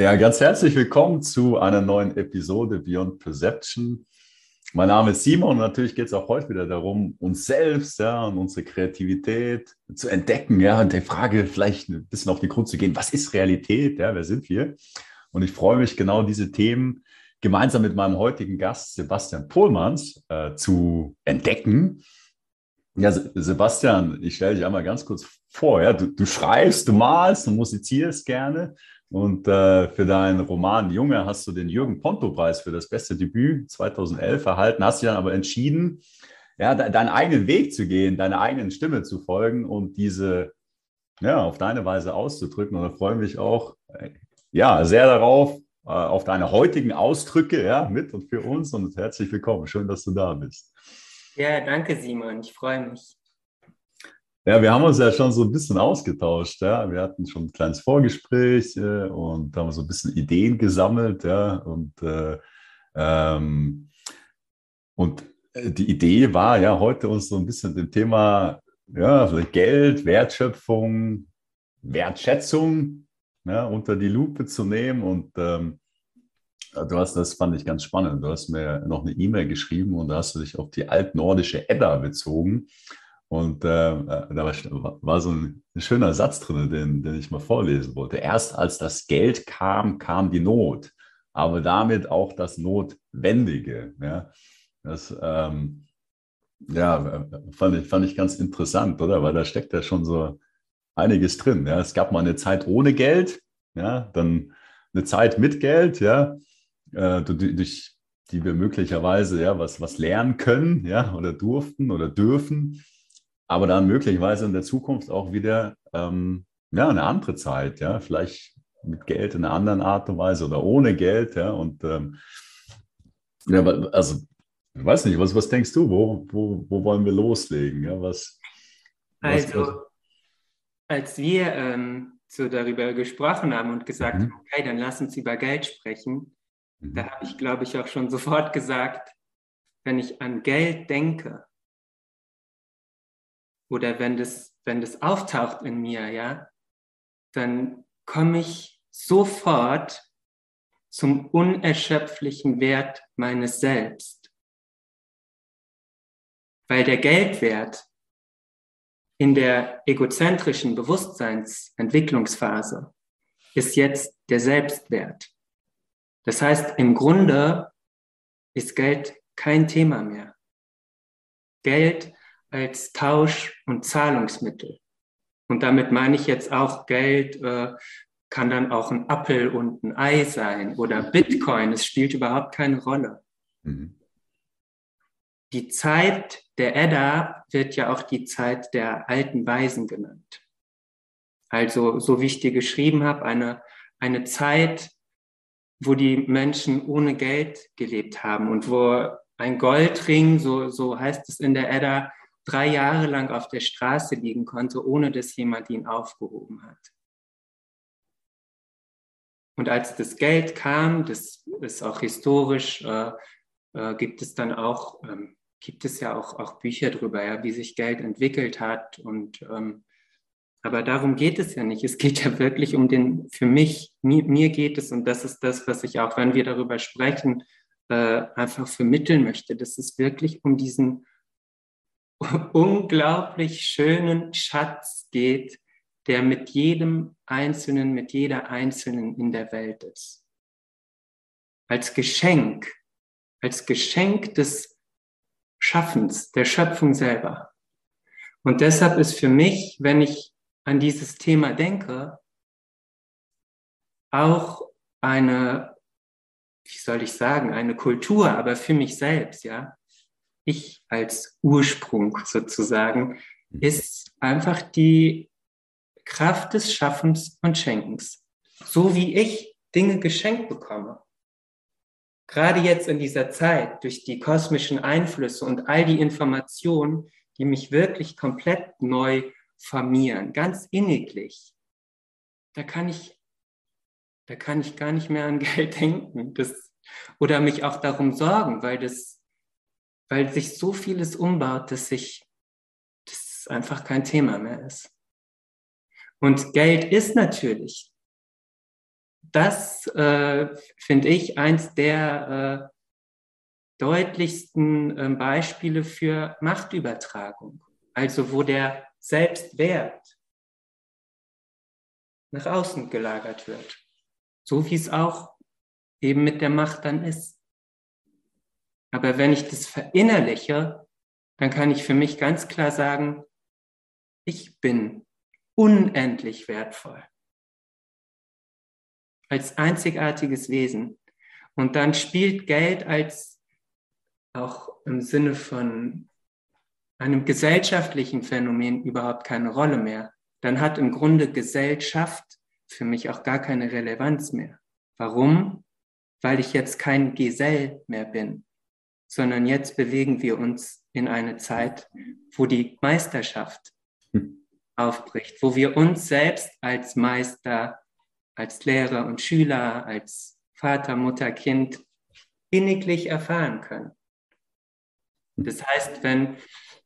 Ja, ganz herzlich willkommen zu einer neuen Episode Beyond Perception. Mein Name ist Simon und natürlich geht es auch heute wieder darum, uns selbst ja, und unsere Kreativität zu entdecken, ja, und der Frage vielleicht ein bisschen auf den Grund zu gehen, was ist Realität, ja, wer sind wir? Und ich freue mich, genau diese Themen gemeinsam mit meinem heutigen Gast Sebastian Pohlmanns äh, zu entdecken. Ja, Sebastian, ich stelle dich einmal ganz kurz vor. Ja, du, du schreibst, du malst, du musizierst gerne und äh, für deinen Roman Junge hast du den Jürgen Ponto-Preis für das beste Debüt 2011 erhalten, hast dich dann aber entschieden, ja, de deinen eigenen Weg zu gehen, deiner eigenen Stimme zu folgen und diese ja, auf deine Weise auszudrücken. Und da freue ich mich auch äh, ja, sehr darauf, äh, auf deine heutigen Ausdrücke ja, mit und für uns. Und herzlich willkommen. Schön, dass du da bist. Ja, danke, Simon. Ich freue mich. Ja, wir haben uns ja schon so ein bisschen ausgetauscht. Ja. Wir hatten schon ein kleines Vorgespräch äh, und haben so ein bisschen Ideen gesammelt. Ja. Und, äh, ähm, und äh, die Idee war ja heute uns so ein bisschen dem Thema ja, Geld, Wertschöpfung, Wertschätzung ja, unter die Lupe zu nehmen. Und ähm, du hast, das fand ich ganz spannend. Du hast mir noch eine E-Mail geschrieben und da hast du dich auf die altnordische Edda bezogen. Und äh, äh, da war, war, so ein, schöner Satz drin, den, den ich mal vorlesen wollte. Erst als das Geld kam, kam die Not, aber damit auch das Notwendige. Ja, das ähm, ja, fand, ich, fand ich ganz interessant, oder? Weil da steckt ja schon so einiges drin. Ja. Es gab mal eine Zeit ohne Geld, ja, dann eine Zeit mit Geld, ja, äh, durch die wir möglicherweise ja was, was lernen können, ja, oder durften oder dürfen aber dann möglicherweise in der Zukunft auch wieder ähm, ja, eine andere Zeit, ja, vielleicht mit Geld in einer anderen Art und Weise oder ohne Geld, ja, und ähm, ja, also ich weiß nicht, was, was denkst du, wo, wo, wo wollen wir loslegen, ja, was, also, was, als wir ähm, so darüber gesprochen haben und gesagt mhm. okay, dann lass uns über Geld sprechen, mhm. da habe ich, glaube ich, auch schon sofort gesagt, wenn ich an Geld denke, oder wenn das, wenn das auftaucht in mir, ja, dann komme ich sofort zum unerschöpflichen Wert meines Selbst. Weil der Geldwert in der egozentrischen Bewusstseinsentwicklungsphase ist jetzt der Selbstwert. Das heißt, im Grunde ist Geld kein Thema mehr. Geld als Tausch- und Zahlungsmittel. Und damit meine ich jetzt auch Geld, äh, kann dann auch ein Apfel und ein Ei sein oder Bitcoin. Es spielt überhaupt keine Rolle. Mhm. Die Zeit der Edda wird ja auch die Zeit der alten Weisen genannt. Also, so wie ich dir geschrieben habe, eine, eine Zeit, wo die Menschen ohne Geld gelebt haben und wo ein Goldring, so, so heißt es in der Edda, drei Jahre lang auf der Straße liegen konnte, ohne dass jemand ihn aufgehoben hat. Und als das Geld kam, das ist auch historisch, äh, äh, gibt es dann auch, ähm, gibt es ja auch, auch Bücher darüber, ja, wie sich Geld entwickelt hat. Und ähm, aber darum geht es ja nicht. Es geht ja wirklich um den, für mich, mir, mir geht es, und das ist das, was ich auch, wenn wir darüber sprechen, äh, einfach vermitteln möchte, dass es wirklich um diesen unglaublich schönen Schatz geht, der mit jedem Einzelnen, mit jeder Einzelnen in der Welt ist. Als Geschenk, als Geschenk des Schaffens, der Schöpfung selber. Und deshalb ist für mich, wenn ich an dieses Thema denke, auch eine, wie soll ich sagen, eine Kultur, aber für mich selbst, ja, ich als Ursprung sozusagen, mhm. ist einfach die Kraft des Schaffens und Schenkens. So wie ich Dinge geschenkt bekomme. Gerade jetzt in dieser Zeit, durch die kosmischen Einflüsse und all die Informationen, die mich wirklich komplett neu formieren, ganz inniglich, da kann ich, da kann ich gar nicht mehr an Geld denken. Das, oder mich auch darum sorgen, weil das weil sich so vieles umbaut, dass sich das einfach kein Thema mehr ist. Und Geld ist natürlich das äh, finde ich eins der äh, deutlichsten äh, Beispiele für Machtübertragung. Also wo der Selbstwert nach außen gelagert wird. So wie es auch eben mit der Macht dann ist. Aber wenn ich das verinnerliche, dann kann ich für mich ganz klar sagen, ich bin unendlich wertvoll. Als einzigartiges Wesen. Und dann spielt Geld als auch im Sinne von einem gesellschaftlichen Phänomen überhaupt keine Rolle mehr. Dann hat im Grunde Gesellschaft für mich auch gar keine Relevanz mehr. Warum? Weil ich jetzt kein Gesell mehr bin, sondern jetzt bewegen wir uns in eine Zeit, wo die Meisterschaft hm. aufbricht, wo wir uns selbst als Meister, als Lehrer und Schüler, als Vater, Mutter, Kind inniglich erfahren können. Das heißt, wenn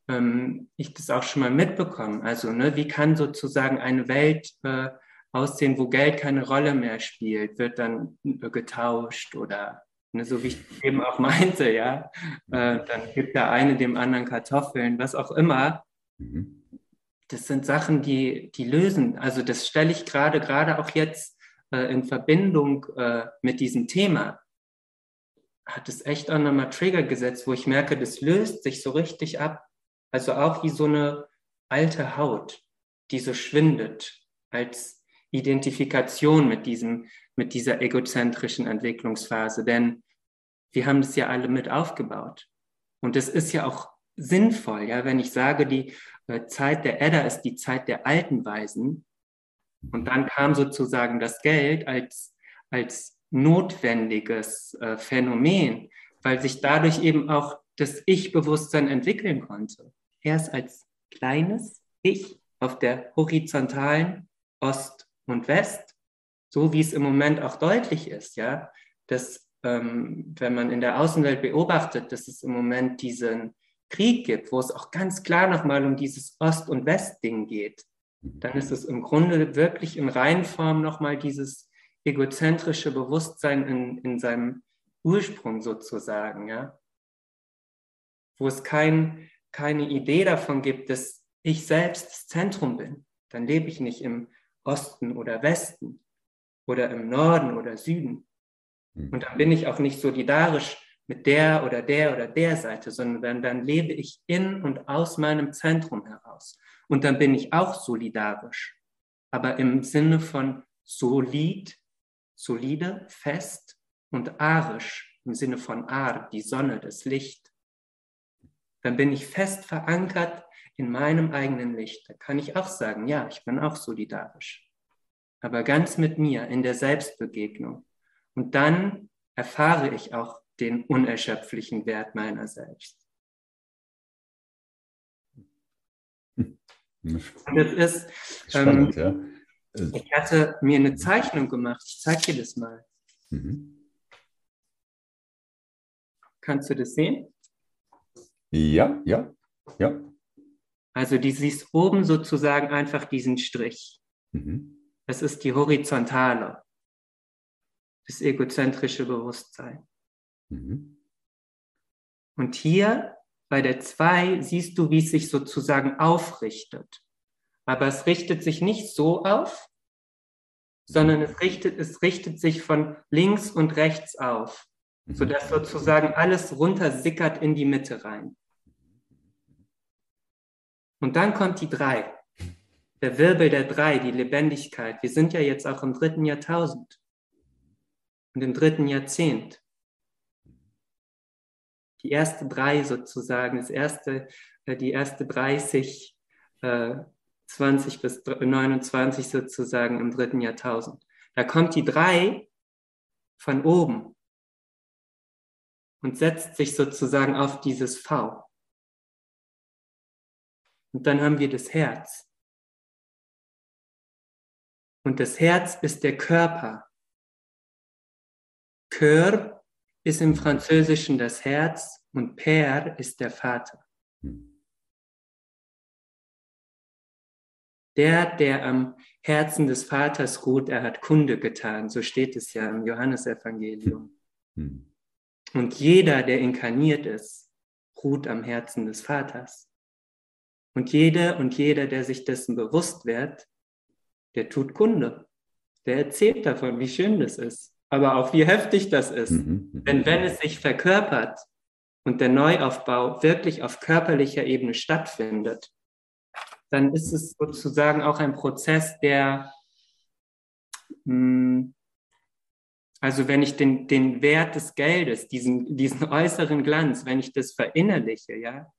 ähm, ich das auch schon mal mitbekommen, also ne, wie kann sozusagen eine Welt äh, aussehen, wo Geld keine Rolle mehr spielt, wird dann äh, getauscht oder ne, so wie ich eben auch meinte, ja, äh, dann gibt der eine dem anderen Kartoffeln, was auch immer. Mhm. Das sind Sachen, die, die lösen. Also das stelle ich gerade, gerade auch jetzt äh, in Verbindung äh, mit diesem Thema hat es echt auch nochmal Trigger gesetzt, wo ich merke, das löst sich so richtig ab. Also auch wie so eine alte Haut, die so schwindet als Identifikation mit diesem, mit dieser egozentrischen Entwicklungsphase. Denn wir haben das ja alle mit aufgebaut. Und es ist ja auch sinnvoll, ja, wenn ich sage, die äh, Zeit der Edda ist die Zeit der alten Weisen. Und dann kam sozusagen das Geld als, als notwendiges äh, Phänomen, weil sich dadurch eben auch das Ich-Bewusstsein entwickeln konnte. Erst als kleines Ich auf der horizontalen Ost und West, so wie es im Moment auch deutlich ist, ja, dass ähm, wenn man in der Außenwelt beobachtet, dass es im Moment diesen Krieg gibt, wo es auch ganz klar nochmal um dieses Ost- und West-Ding geht, dann ist es im Grunde wirklich in Reihenform nochmal dieses egozentrische Bewusstsein in, in seinem Ursprung sozusagen, ja, wo es kein, keine Idee davon gibt, dass ich selbst das Zentrum bin, dann lebe ich nicht im Osten oder Westen oder im Norden oder Süden. Hm. Und dann bin ich auch nicht solidarisch mit der oder der oder der Seite, sondern dann lebe ich in und aus meinem Zentrum heraus. Und dann bin ich auch solidarisch, aber im Sinne von solid solide, fest und arisch im Sinne von Ar, die Sonne, das Licht. Dann bin ich fest verankert in meinem eigenen Licht. Da kann ich auch sagen, ja, ich bin auch solidarisch. Aber ganz mit mir in der Selbstbegegnung. Und dann erfahre ich auch den unerschöpflichen Wert meiner selbst. Und das ist, Spannend, ähm, ja. Ich hatte mir eine Zeichnung gemacht. Ich zeige dir das mal. Mhm. Kannst du das sehen? Ja, ja, ja. Also die siehst oben sozusagen einfach diesen Strich. Mhm. Das ist die horizontale, das egozentrische Bewusstsein. Mhm. Und hier bei der 2 siehst du, wie es sich sozusagen aufrichtet. Aber es richtet sich nicht so auf, sondern es richtet, es richtet sich von links und rechts auf, mhm. sodass sozusagen alles runtersickert in die Mitte rein. Und dann kommt die drei, der Wirbel der drei, die Lebendigkeit. Wir sind ja jetzt auch im dritten Jahrtausend und im dritten Jahrzehnt. Die erste drei sozusagen, das erste, äh, die erste 30 äh, 20 bis 29 sozusagen im dritten Jahrtausend. Da kommt die drei von oben und setzt sich sozusagen auf dieses V. Und dann haben wir das Herz. Und das Herz ist der Körper. Cœur ist im Französischen das Herz und Père ist der Vater. Hm. Der, der am Herzen des Vaters ruht, er hat Kunde getan. So steht es ja im Johannesevangelium. Mhm. Und jeder, der inkarniert ist, ruht am Herzen des Vaters. Und jeder und jeder, der sich dessen bewusst wird, der tut Kunde. Der erzählt davon, wie schön das ist, aber auch wie heftig das ist. Mhm, mhm. Denn wenn es sich verkörpert und der Neuaufbau wirklich auf körperlicher Ebene stattfindet, dann ist es sozusagen auch ein Prozess, der, hm, also wenn ich den, den Wert des Geldes, diesen, diesen äußeren Glanz, wenn ich das verinnerliche, ja,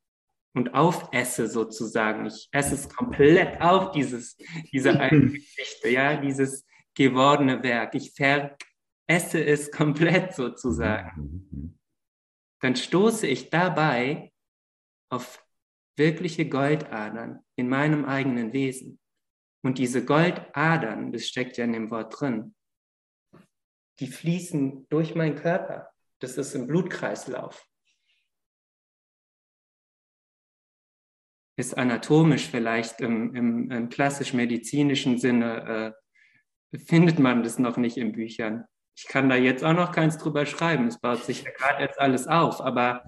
und aufesse sozusagen. Ich esse es komplett auf, dieses, diese alte Geschichte, ja, dieses gewordene Werk. Ich veresse es komplett sozusagen. Dann stoße ich dabei auf wirkliche Goldadern in meinem eigenen Wesen. Und diese Goldadern, das steckt ja in dem Wort drin, die fließen durch meinen Körper. Das ist im Blutkreislauf. ist anatomisch vielleicht im, im, im klassisch-medizinischen Sinne, äh, findet man das noch nicht in Büchern. Ich kann da jetzt auch noch keins drüber schreiben. Es baut sich ja gerade jetzt alles auf. Aber,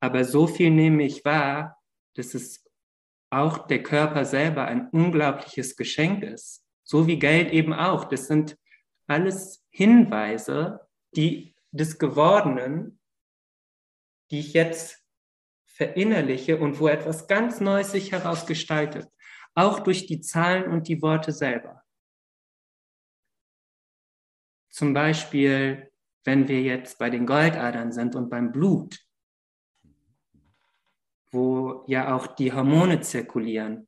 aber so viel nehme ich wahr, dass es auch der Körper selber ein unglaubliches Geschenk ist. So wie Geld eben auch. Das sind alles Hinweise, die des Gewordenen, die ich jetzt verinnerliche und wo etwas ganz Neues sich herausgestaltet, auch durch die Zahlen und die Worte selber. Zum Beispiel, wenn wir jetzt bei den Goldadern sind und beim Blut, wo ja auch die Hormone zirkulieren,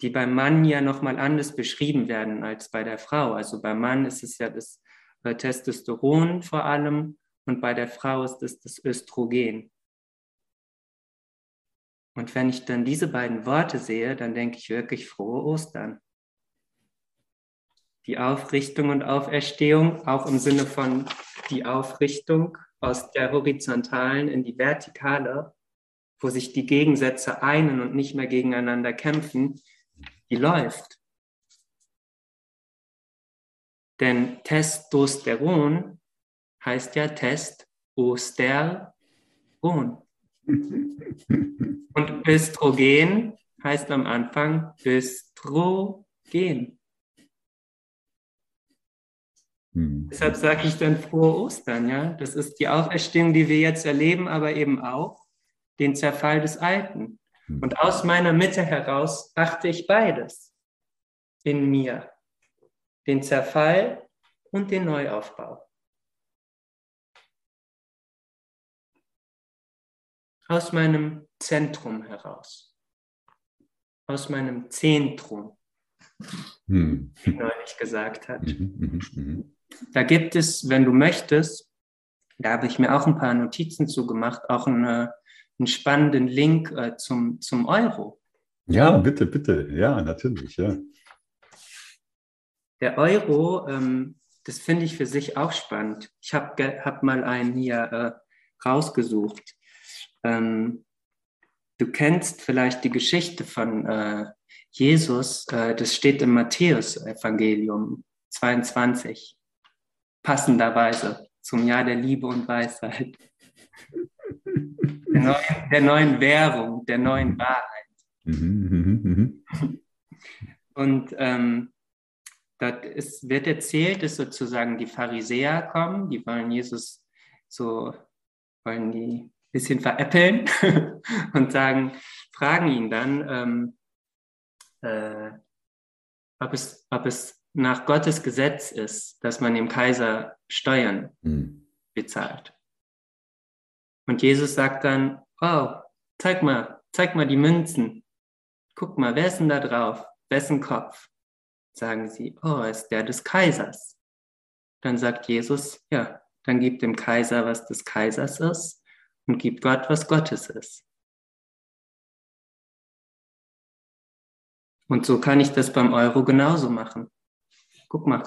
die beim Mann ja nochmal anders beschrieben werden als bei der Frau. Also beim Mann ist es ja das äh, Testosteron vor allem und bei der Frau ist es das Östrogen. Und wenn ich dann diese beiden Worte sehe, dann denke ich wirklich frohe Ostern. Die Aufrichtung und Auferstehung, auch im Sinne von die Aufrichtung aus der horizontalen in die vertikale, wo sich die Gegensätze einen und nicht mehr gegeneinander kämpfen, die läuft. Denn Testosteron heißt ja Test, Oster, Osteron. Und Östrogen heißt am Anfang Östrogen. Hm. Deshalb sage ich dann frohe Ostern, ja. Das ist die Auferstehung, die wir jetzt erleben, aber eben auch den Zerfall des Alten. Hm. Und aus meiner Mitte heraus achte ich beides in mir. Den Zerfall und den Neuaufbau. aus meinem Zentrum heraus, aus meinem Zentrum, hm. wie neulich gesagt hat. Mhm, mhm, mhm. Da gibt es, wenn du möchtest, da habe ich mir auch ein paar Notizen zugemacht, auch eine, einen spannenden Link äh, zum, zum Euro. Ja, bitte, bitte. Ja, natürlich, ja. Der Euro, ähm, das finde ich für sich auch spannend. Ich habe hab mal einen hier äh, rausgesucht. Ähm, du kennst vielleicht die Geschichte von äh, Jesus, äh, das steht im Matthäus-Evangelium 22, passenderweise zum Jahr der Liebe und Weisheit. Der neuen, der neuen Währung, der neuen Wahrheit. Und ähm, dort ist, wird erzählt, dass sozusagen die Pharisäer kommen, die wollen Jesus so, wollen die bisschen veräppeln und sagen, fragen ihn dann, ähm, äh, ob, es, ob es nach Gottes Gesetz ist, dass man dem Kaiser Steuern mhm. bezahlt. Und Jesus sagt dann, oh, zeig mal, zeig mal die Münzen. Guck mal, wer ist denn da drauf? Wessen Kopf? Sagen sie, oh, ist der des Kaisers. Dann sagt Jesus, ja, dann gib dem Kaiser, was des Kaisers ist und gib Gott, was Gottes ist. Und so kann ich das beim Euro genauso machen. Guck mal.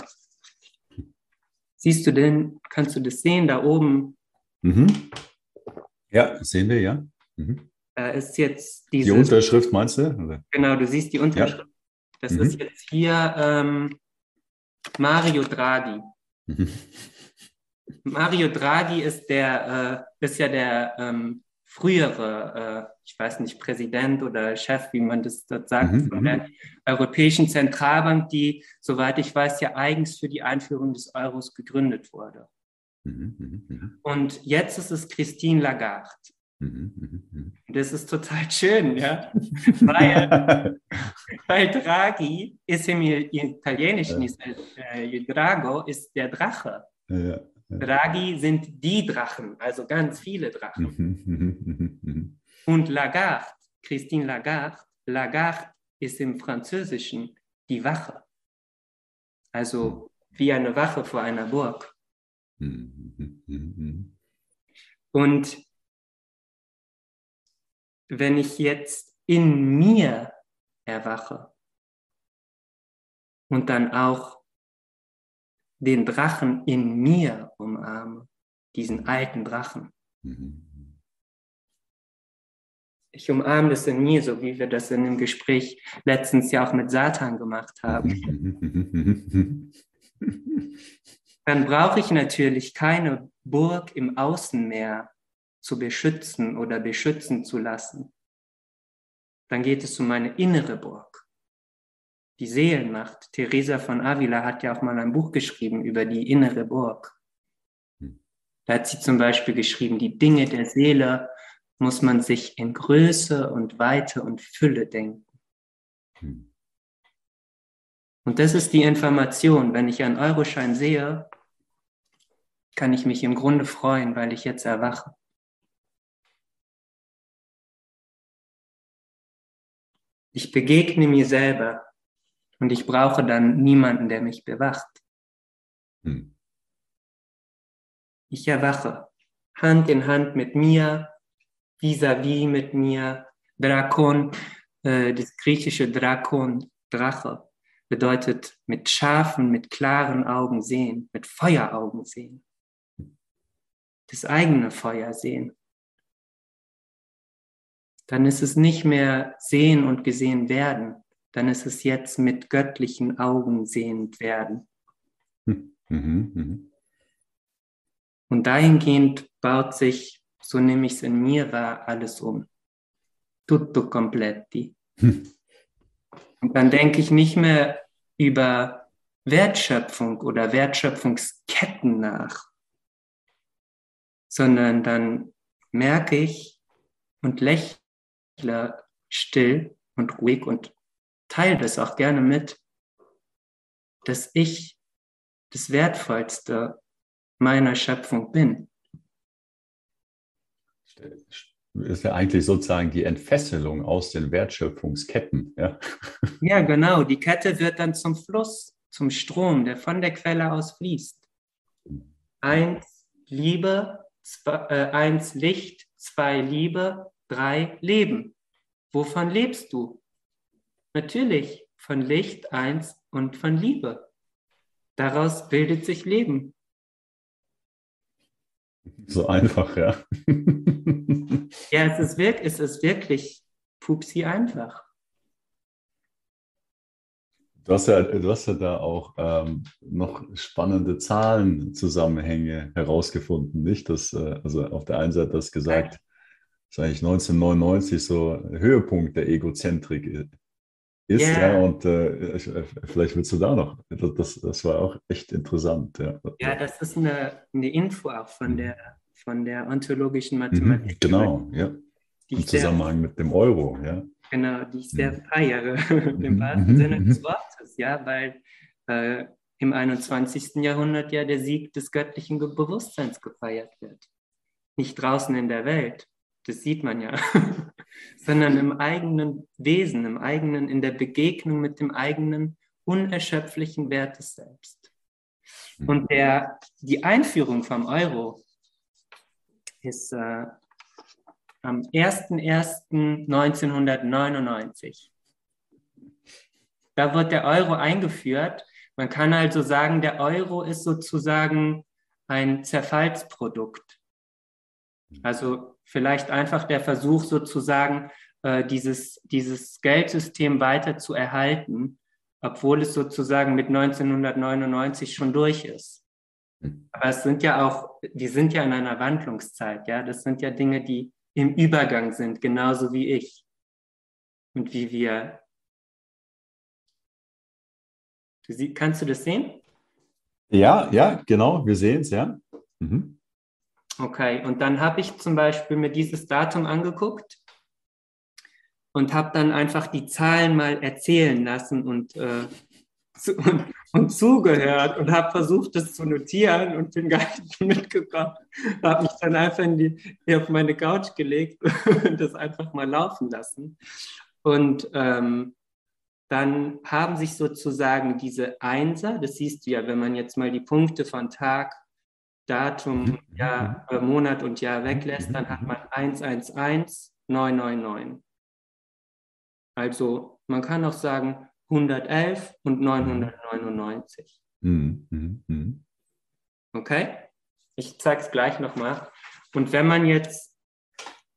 Siehst du denn, kannst du das sehen da oben? Mhm. Ja, sehen wir, ja. Mhm. Da ist jetzt diese. Die Unterschrift meinst du? Genau, du siehst die Unterschrift. Ja. Das mhm. ist jetzt hier ähm, Mario Draghi. Mhm. Mario Draghi ist der, äh, ist ja der ähm, frühere, äh, ich weiß nicht, Präsident oder Chef, wie man das dort sagt, mhm. von der mhm. Europäischen Zentralbank, die, soweit ich weiß, ja eigens für die Einführung des Euros gegründet wurde. Mhm. mhm. Und jetzt ist es Christine Lagarde. Mhm, das ist total schön, ja, weil, weil Draghi ist im Italienischen, ist, äh, Drago ist der Drache. Ja. Draghi sind die Drachen, also ganz viele Drachen. Mhm, mhm, mhm, Und Lagarde, Christine Lagarde, Lagarde ist im Französischen die Wache. Also wie eine Wache vor einer Burg. Und wenn ich jetzt in mir erwache und dann auch den Drachen in mir umarme, diesen alten Drachen. Ich umarme das in mir, so wie wir das in dem Gespräch letztens ja auch mit Satan gemacht haben. Dann brauche ich natürlich keine Burg im Außen mehr zu beschützen oder beschützen zu lassen. Dann geht es um meine innere Burg die Seelenmacht. Teresa von Avila hat ja auch mal ein Buch geschrieben über die innere Burg. Hm. Da hat sie zum Beispiel geschrieben, die Dinge der Seele muss man sich in Größe und Weite und Fülle denken. Hm. Und das ist die Information. Wenn ich einen Euroschein sehe, kann ich mich im Grunde freuen, weil ich jetzt erwache. Ich begegne mir selber und ich brauche dann niemanden, der mich bewacht. Hm. Ich erwache, Hand in Hand mit mir, vis-à-vis -vis mit mir. Drakon, äh, das griechische Drakon, Drache, bedeutet mit scharfen, mit klaren Augen sehen, mit Feueraugen sehen. Das eigene Feuer sehen. Dann ist es nicht mehr sehen und gesehen werden, dann ist es jetzt mit göttlichen Augen sehend werden. Hm. Mhm, mh. Und dahingehend baut sich, so nehme ich es in mir wahr, alles um. Tutto completti. Hm. Und dann denke ich nicht mehr über Wertschöpfung oder Wertschöpfungsketten nach, sondern dann merke ich und lächle still und ruhig und teile das auch gerne mit, dass ich das Wertvollste meiner Schöpfung bin. ist ja eigentlich sozusagen die Entfesselung aus den Wertschöpfungsketten. Ja? ja, genau. Die Kette wird dann zum Fluss, zum Strom, der von der Quelle aus fließt. Eins Liebe, zwei, äh, eins Licht, zwei Liebe, drei Leben. Wovon lebst du? Natürlich von Licht eins und von Liebe. Daraus bildet sich Leben. So einfach, ja. ja, es ist, wirk es ist wirklich pupsi einfach. Du hast ja, du hast ja da auch ähm, noch spannende Zahlenzusammenhänge herausgefunden, nicht? Das, äh, also auf der einen Seite hast du gesagt, das ist eigentlich 1999 so Höhepunkt der Egozentrik ist. Yeah. Ja, und äh, vielleicht willst du da noch. Das, das war auch echt interessant. Ja, ja das ist eine, eine Info auch von mhm. der, von der ontologischen mhm, Mathematik. genau, ja. Im Zusammenhang sehr, mit dem Euro, ja. Genau, die ich sehr mhm. feiere, im wahrsten Sinne des Wortes, ja, weil äh, im 21. Jahrhundert ja der Sieg des göttlichen Bewusstseins gefeiert wird. Nicht draußen in der Welt, das sieht man ja, sondern im eigenen Wesen, im eigenen, in der Begegnung mit dem eigenen unerschöpflichen Wert des Selbst. Und der, die Einführung vom Euro ist äh, am 01.01.1999. Da wird der Euro eingeführt. Man kann also sagen, der Euro ist sozusagen ein Zerfallsprodukt. Also vielleicht einfach der Versuch sozusagen, äh, dieses, dieses Geldsystem weiter zu erhalten, obwohl es sozusagen mit 1999 schon durch ist. Hm. Aber es sind ja auch, wir sind ja in einer Wandlungszeit, ja. Das sind ja Dinge, die im Übergang sind, genauso wie ich und wie wir. Du sie, kannst du das sehen? Ja, ja, genau, wir sehen es, ja. Mhm. Okay, und dann habe ich zum Beispiel mir dieses Datum angeguckt und habe dann einfach die Zahlen mal erzählen lassen und, äh, zu, und, und, zugehört und habe versucht, das zu notieren und bin gar nicht mitgekommen. Habe mich dann einfach in die, auf meine Couch gelegt und das einfach mal laufen lassen. Und ähm, dann haben sich sozusagen diese Einser, das siehst du ja, wenn man jetzt mal die Punkte von Tag, Datum, mhm. Jahr, äh, Monat und Jahr weglässt, dann hat man 111, 999. Also man kann auch sagen 111 und 999. Mhm. Mhm. Okay? Ich zeige es gleich nochmal. Und wenn man jetzt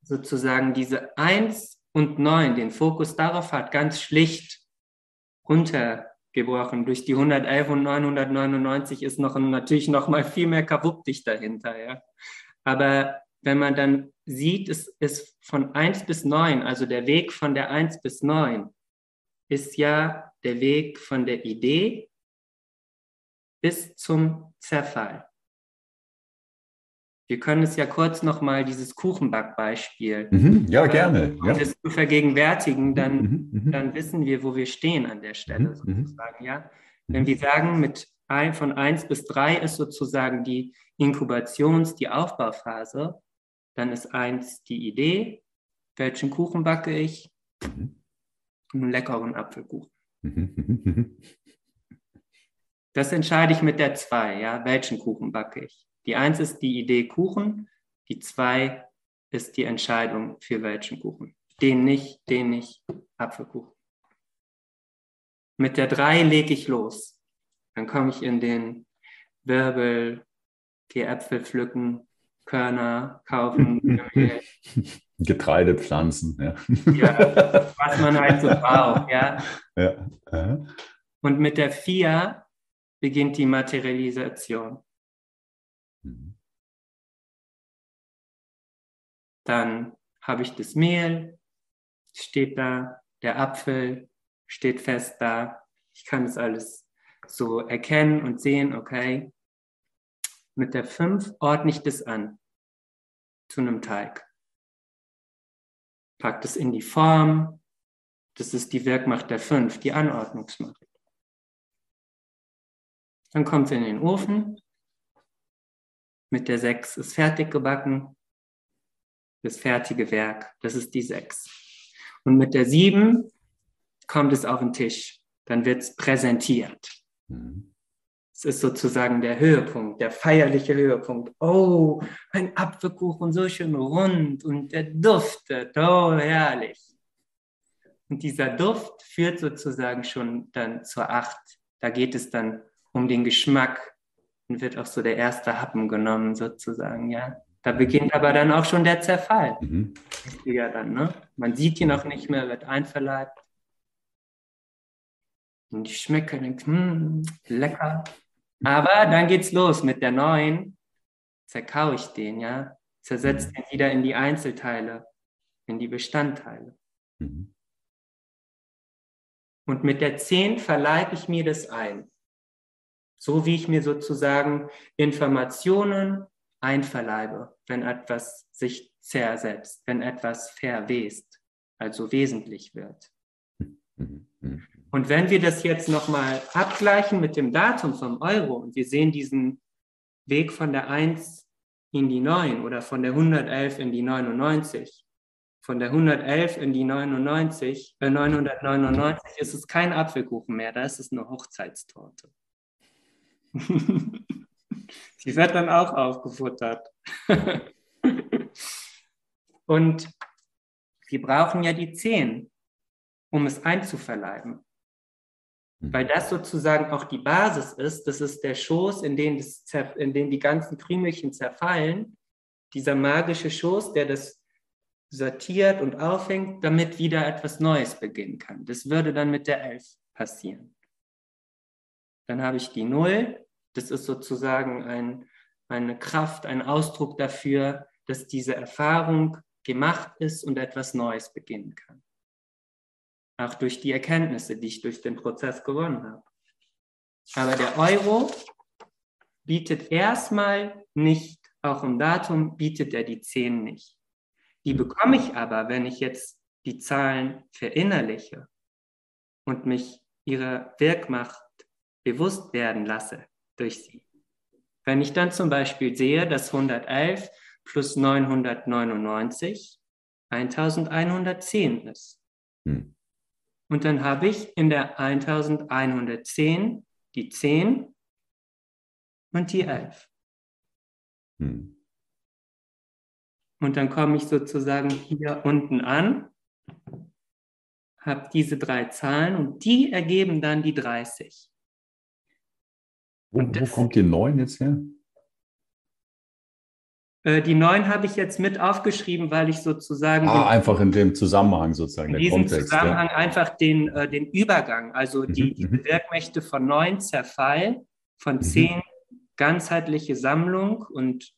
sozusagen diese 1 und 9, den Fokus darauf hat, ganz schlicht runtergebrochen, durch die 111 und 999 ist noch natürlich noch mal viel mehr Kavuppdich dahinter. Ja? Aber wenn man dann sieht, es ist von 1 bis 9, also der Weg von der 1 bis 9, ist ja der Weg von der Idee bis zum Zerfall. Wir können es ja kurz nochmal dieses Kuchenbackbeispiel. Mhm, ja, gerne. Um ja. das zu vergegenwärtigen, dann, mhm, mhm, mhm. dann wissen wir, wo wir stehen an der Stelle mhm, mhm. sozusagen. Ja? Wenn wir sagen, mit ein, von 1 bis 3 ist sozusagen die Inkubations-, die Aufbauphase, dann ist eins die Idee, welchen Kuchen backe ich? Mhm. Einen leckeren Apfelkuchen. Mhm. Das entscheide ich mit der 2, ja, welchen Kuchen backe ich? Die 1 ist die Idee Kuchen, die 2 ist die Entscheidung für welchen Kuchen. Den nicht, den nicht, Apfelkuchen. Mit der 3 lege ich los. Dann komme ich in den Wirbel, die Äpfel pflücken, Körner kaufen, Getreidepflanzen, ja. ja. Was man halt so braucht, ja. ja. Und mit der vier beginnt die Materialisation. Mhm. Dann habe ich das Mehl, steht da, der Apfel steht fest da. Ich kann es alles so erkennen und sehen, okay, mit der 5 ordne ich das an zu einem Teig. Pack das in die Form. Das ist die Wirkmacht der 5, die Anordnungsmacht. Dann kommt es in den Ofen. Mit der 6 ist fertig gebacken. Das fertige Werk, das ist die 6. Und mit der 7 kommt es auf den Tisch. Dann wird es präsentiert. Mhm. Es ist sozusagen der Höhepunkt, der feierliche Höhepunkt. Oh, ein Apfelkuchen so schön rund und der duftet, oh, herrlich. Und dieser Duft führt sozusagen schon dann zur Acht. Da geht es dann um den Geschmack wird auch so der erste Happen genommen sozusagen, ja. Da beginnt aber dann auch schon der Zerfall. Mhm. Ja, dann, ne? Man sieht ihn auch nicht mehr, wird einverleibt. Und ich schmecke, denke, hm, lecker. Aber dann geht's los mit der neuen. Zerkau ich den, ja. Zersetzt mhm. den wieder in die Einzelteile, in die Bestandteile. Mhm. Und mit der 10 verleibe ich mir das ein. So wie ich mir sozusagen Informationen einverleibe, wenn etwas sich zersetzt, wenn etwas verwest, also wesentlich wird. Und wenn wir das jetzt nochmal abgleichen mit dem Datum vom Euro und wir sehen diesen Weg von der 1 in die 9 oder von der 111 in die 99, von der 111 in die 99, äh 999 ist es kein Apfelkuchen mehr, da ist es eine Hochzeitstorte. Die wird dann auch aufgefuttert. Und wir brauchen ja die 10, um es einzuverleiben. Weil das sozusagen auch die Basis ist, das ist der Schoß, in den, das, in den die ganzen Krümelchen zerfallen, dieser magische Schoß, der das sortiert und aufhängt, damit wieder etwas Neues beginnen kann. Das würde dann mit der Elf passieren. Dann habe ich die Null. Das ist sozusagen ein, eine Kraft, ein Ausdruck dafür, dass diese Erfahrung gemacht ist und etwas Neues beginnen kann. Auch durch die Erkenntnisse, die ich durch den Prozess gewonnen habe. Aber der Euro bietet erstmal nicht, auch im Datum bietet er die 10 nicht. Die bekomme ich aber, wenn ich jetzt die Zahlen verinnerliche und mich ihrer Wirkmacht bewusst werden lasse durch sie. Wenn ich dann zum Beispiel sehe, dass 111 plus 999 1110 ist. Hm. Und dann habe ich in der 1110 die 10 und die 11. Hm. Und dann komme ich sozusagen hier unten an, habe diese drei Zahlen und die ergeben dann die 30. Wo, wo kommt die 9 jetzt her? Äh, die 9 habe ich jetzt mit aufgeschrieben, weil ich sozusagen. Ah, einfach in dem Zusammenhang sozusagen. In diesem Kontext, Zusammenhang ja. einfach den, äh, den Übergang, also mhm, die, die mhm. Wirkmächte von 9 Zerfall, von 10 mhm. ganzheitliche Sammlung und,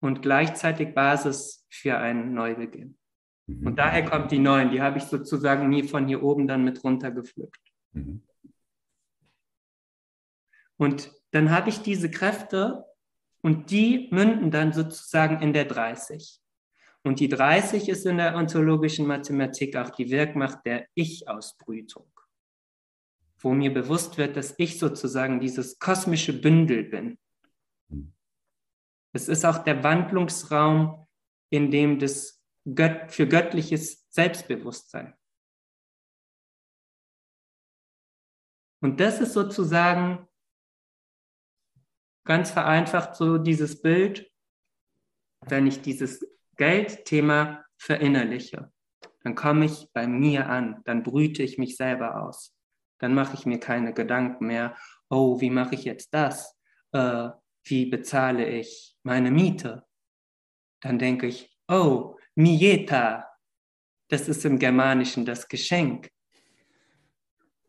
und gleichzeitig Basis für einen Neubeginn. Mhm. Und daher kommt die 9, die habe ich sozusagen nie von hier oben dann mit runtergepflückt. Mhm. Und dann habe ich diese Kräfte und die münden dann sozusagen in der 30. Und die 30 ist in der ontologischen Mathematik auch die Wirkmacht der Ich-Ausbrütung, wo mir bewusst wird, dass ich sozusagen dieses kosmische Bündel bin. Es ist auch der Wandlungsraum, in dem das Gött für göttliches Selbstbewusstsein. Und das ist sozusagen ganz vereinfacht so dieses Bild, wenn ich dieses Geldthema verinnerliche, dann komme ich bei mir an, dann brüte ich mich selber aus. Dann mache ich mir keine Gedanken mehr, oh, wie mache ich jetzt das? Äh, wie bezahle ich meine Miete? Dann denke ich, oh, Mieta, das ist im Germanischen das Geschenk.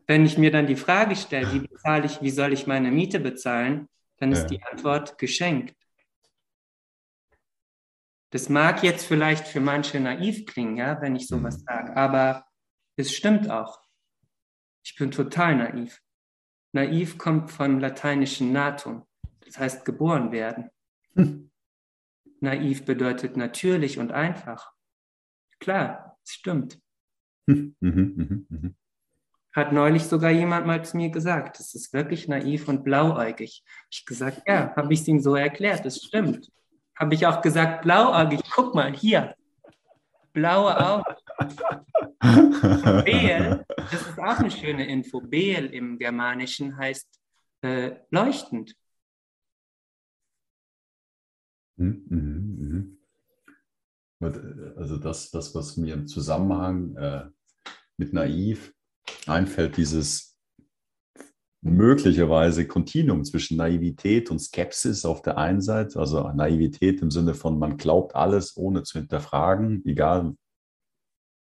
Wenn ich mir dann die Frage stelle, wie bezahle ich, wie soll ich meine Miete bezahlen, dann ist ja. die Antwort geschenkt. Das mag jetzt vielleicht für manche naiv klingen, ja, wenn ich sowas mhm. sage, aber es stimmt auch. Ich bin total naiv. Naiv kommt vom lateinischen natum, das heißt geboren werden. Hm. Naiv bedeutet natürlich und einfach. Klar, es stimmt. Mhm, mhm, mhm, hat neulich sogar jemand mal zu mir gesagt, das ist wirklich naiv und blauäugig. Ich gesagt, ja, habe ich es ihm so erklärt, das stimmt. Habe ich auch gesagt, blauäugig, guck mal hier, blaue Augen. Beel, das ist auch eine schöne Info. Beel im Germanischen heißt äh, leuchtend. Mhm, mhm, mhm. Also das, das, was mir im Zusammenhang äh, mit naiv einfällt, dieses möglicherweise Kontinuum zwischen Naivität und Skepsis auf der einen Seite, also Naivität im Sinne von, man glaubt alles ohne zu hinterfragen, egal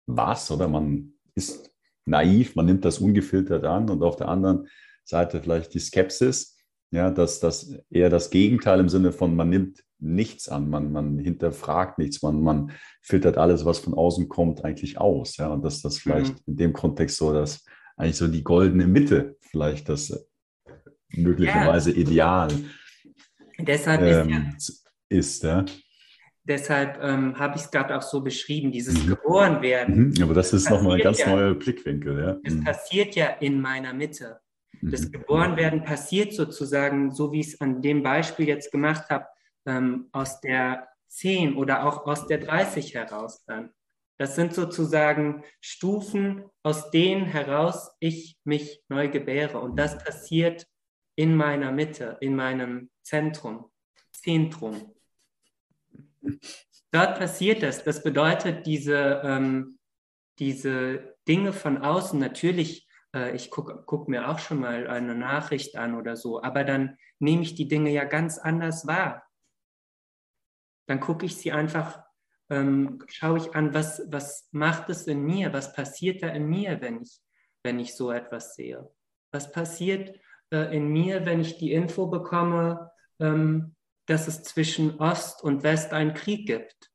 was, oder man ist naiv, man nimmt das ungefiltert an und auf der anderen Seite vielleicht die Skepsis, ja, dass das eher das Gegenteil im Sinne von, man nimmt nichts an, man, man hinterfragt nichts, man, man filtert alles, was von außen kommt, eigentlich aus. Ja, und dass das vielleicht mhm. in dem Kontext so, dass eigentlich so die goldene Mitte vielleicht das möglicherweise ja. Ideal Deshalb ähm, ist, ja, ist ja. Deshalb ähm, habe ich es gerade auch so beschrieben, dieses mhm. Geborenwerden. Mhm. Aber das ist nochmal ein ganz ja, neuer Blickwinkel. Ja. Es mhm. passiert ja in meiner Mitte. Das mhm. Geborenwerden passiert sozusagen, so wie ich es an dem Beispiel jetzt gemacht habe, ähm, aus der 10 oder auch aus der 30 heraus dann. Das sind sozusagen Stufen, aus denen heraus ich mich neu gebäre. Und das passiert in meiner Mitte, in meinem Zentrum, Zentrum. Dort passiert das. Das bedeutet, diese, ähm, diese Dinge von außen, natürlich, äh, ich gucke guck mir auch schon mal eine Nachricht an oder so, aber dann nehme ich die Dinge ja ganz anders wahr dann gucke ich sie einfach, ähm, schaue ich an, was, was macht es in mir, was passiert da in mir, wenn ich, wenn ich so etwas sehe. Was passiert, äh, in mir, wenn ich die Info bekomme, ähm, dass es zwischen Ost und West einen Krieg gibt,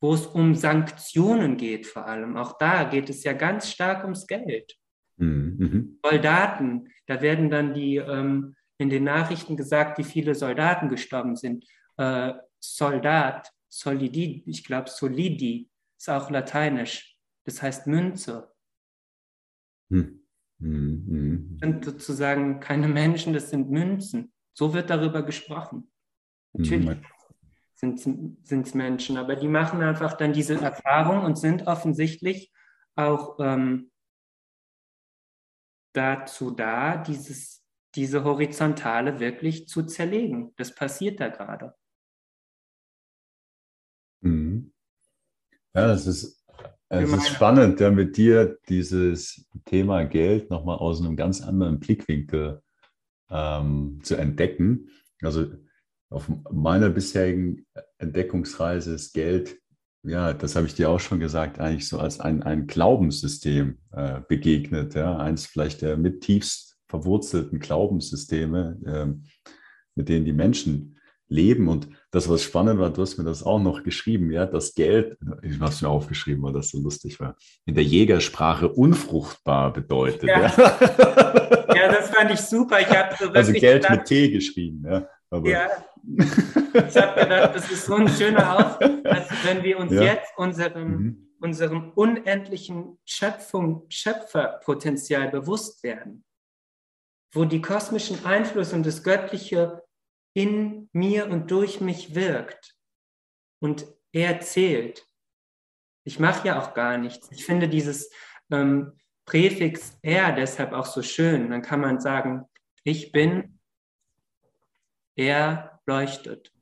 wo es um Sanktionen geht vor allem. Auch da geht es ja ganz stark ums Geld. Mhm. mhm. Soldaten, da werden dann die ähm, in den Nachrichten gesagt, wie viele Soldaten gestorben sind. Äh, Soldat, Solidi, ich glaube Solidi, ist auch lateinisch. Das heißt Münze. Hm. Mhm. Das sind sozusagen keine Menschen, das sind Münzen. So wird darüber gesprochen. Natürlich mhm. sind es Menschen, aber die machen einfach dann diese Erfahrung und sind offensichtlich auch ähm, dazu da, dieses, diese Horizontale wirklich zu zerlegen. Das passiert da gerade. Mhm. Ja, das ist, es ist spannend, ja, mit dir dieses Thema Geld nochmal aus einem ganz anderen Blickwinkel ähm, zu entdecken. Also auf meiner bisherigen Entdeckungsreise ist Geld, ja, das habe ich dir auch schon gesagt, eigentlich so als ein, ein Glaubenssystem äh, begegnet. Ja, eins vielleicht der mit tiefst verwurzelten Glaubenssysteme, äh, mit denen die Menschen leben. Und das, was spannend war, du hast mir das auch noch geschrieben, ja, das Geld, ich habe es mir aufgeschrieben, weil das so lustig war, in der Jägersprache unfruchtbar bedeutet. Ja, ja. ja das fand ich super. Ich so also Geld gedacht, mit T geschrieben, ja. Aber ja, ich habe gedacht, das ist so ein schöner Ausdruck, als wenn wir uns ja. jetzt unserem, mhm. unserem unendlichen Schöpfung, Schöpferpotenzial bewusst werden, wo die kosmischen Einflüsse und das Göttliche in mir und durch mich wirkt und er zählt. Ich mache ja auch gar nichts. Ich finde dieses ähm, Präfix er deshalb auch so schön. Dann kann man sagen, ich bin, er leuchtet.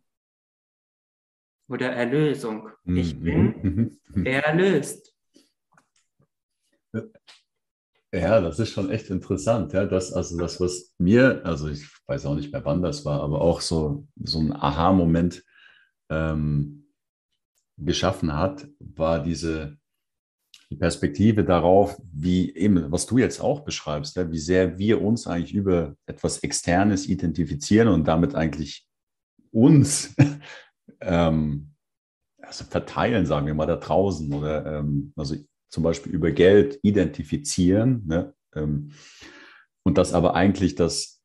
Oder Erlösung. Ich mhm. bin, er erlöst. Ja, das ist schon echt interessant. Ja, das, also das, was mir, also ich weiß auch nicht mehr, wann das war, aber auch so, so ein Aha-Moment ähm, geschaffen hat, war diese die Perspektive darauf, wie eben, was du jetzt auch beschreibst, ja, wie sehr wir uns eigentlich über etwas Externes identifizieren und damit eigentlich uns ähm, also verteilen, sagen wir mal, da draußen oder ähm, also zum Beispiel über Geld identifizieren. Ne? Ähm, und das aber eigentlich das,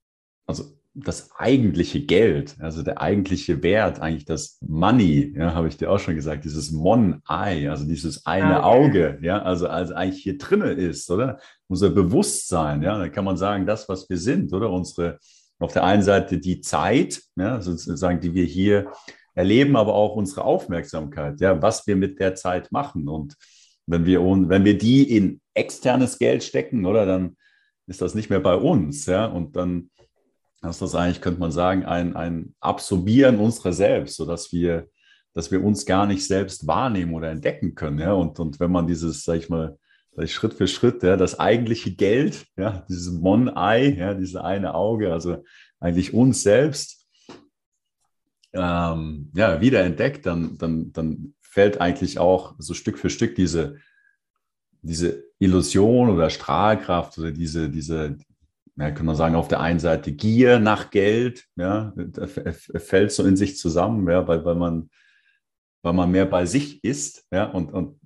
also das eigentliche Geld, also der eigentliche Wert, eigentlich das Money, ja, habe ich dir auch schon gesagt, dieses Mon-Eye, also dieses eine ah, Auge, ja, also, also eigentlich hier drinne ist, oder? Unser Bewusstsein, ja, da kann man sagen, das, was wir sind, oder? Unsere, auf der einen Seite die Zeit, ja, sozusagen, die wir hier erleben, aber auch unsere Aufmerksamkeit, ja, was wir mit der Zeit machen und wenn wir, wenn wir die in externes Geld stecken, oder dann ist das nicht mehr bei uns. Ja? Und dann ist das eigentlich, könnte man sagen, ein, ein Absorbieren unserer selbst, sodass wir, dass wir uns gar nicht selbst wahrnehmen oder entdecken können. Ja? Und, und wenn man dieses, sag ich mal, Schritt für Schritt, ja, das eigentliche Geld, ja, dieses Mon-Eye, ja, dieses eine Auge, also eigentlich uns selbst, ähm, ja, wieder entdeckt, dann, dann, dann fällt eigentlich auch so Stück für Stück diese, diese Illusion oder Strahlkraft oder diese, diese, ja, kann man sagen, auf der einen Seite Gier nach Geld, ja, fällt so in sich zusammen, ja, weil, weil, man, weil man mehr bei sich ist, ja, und, und,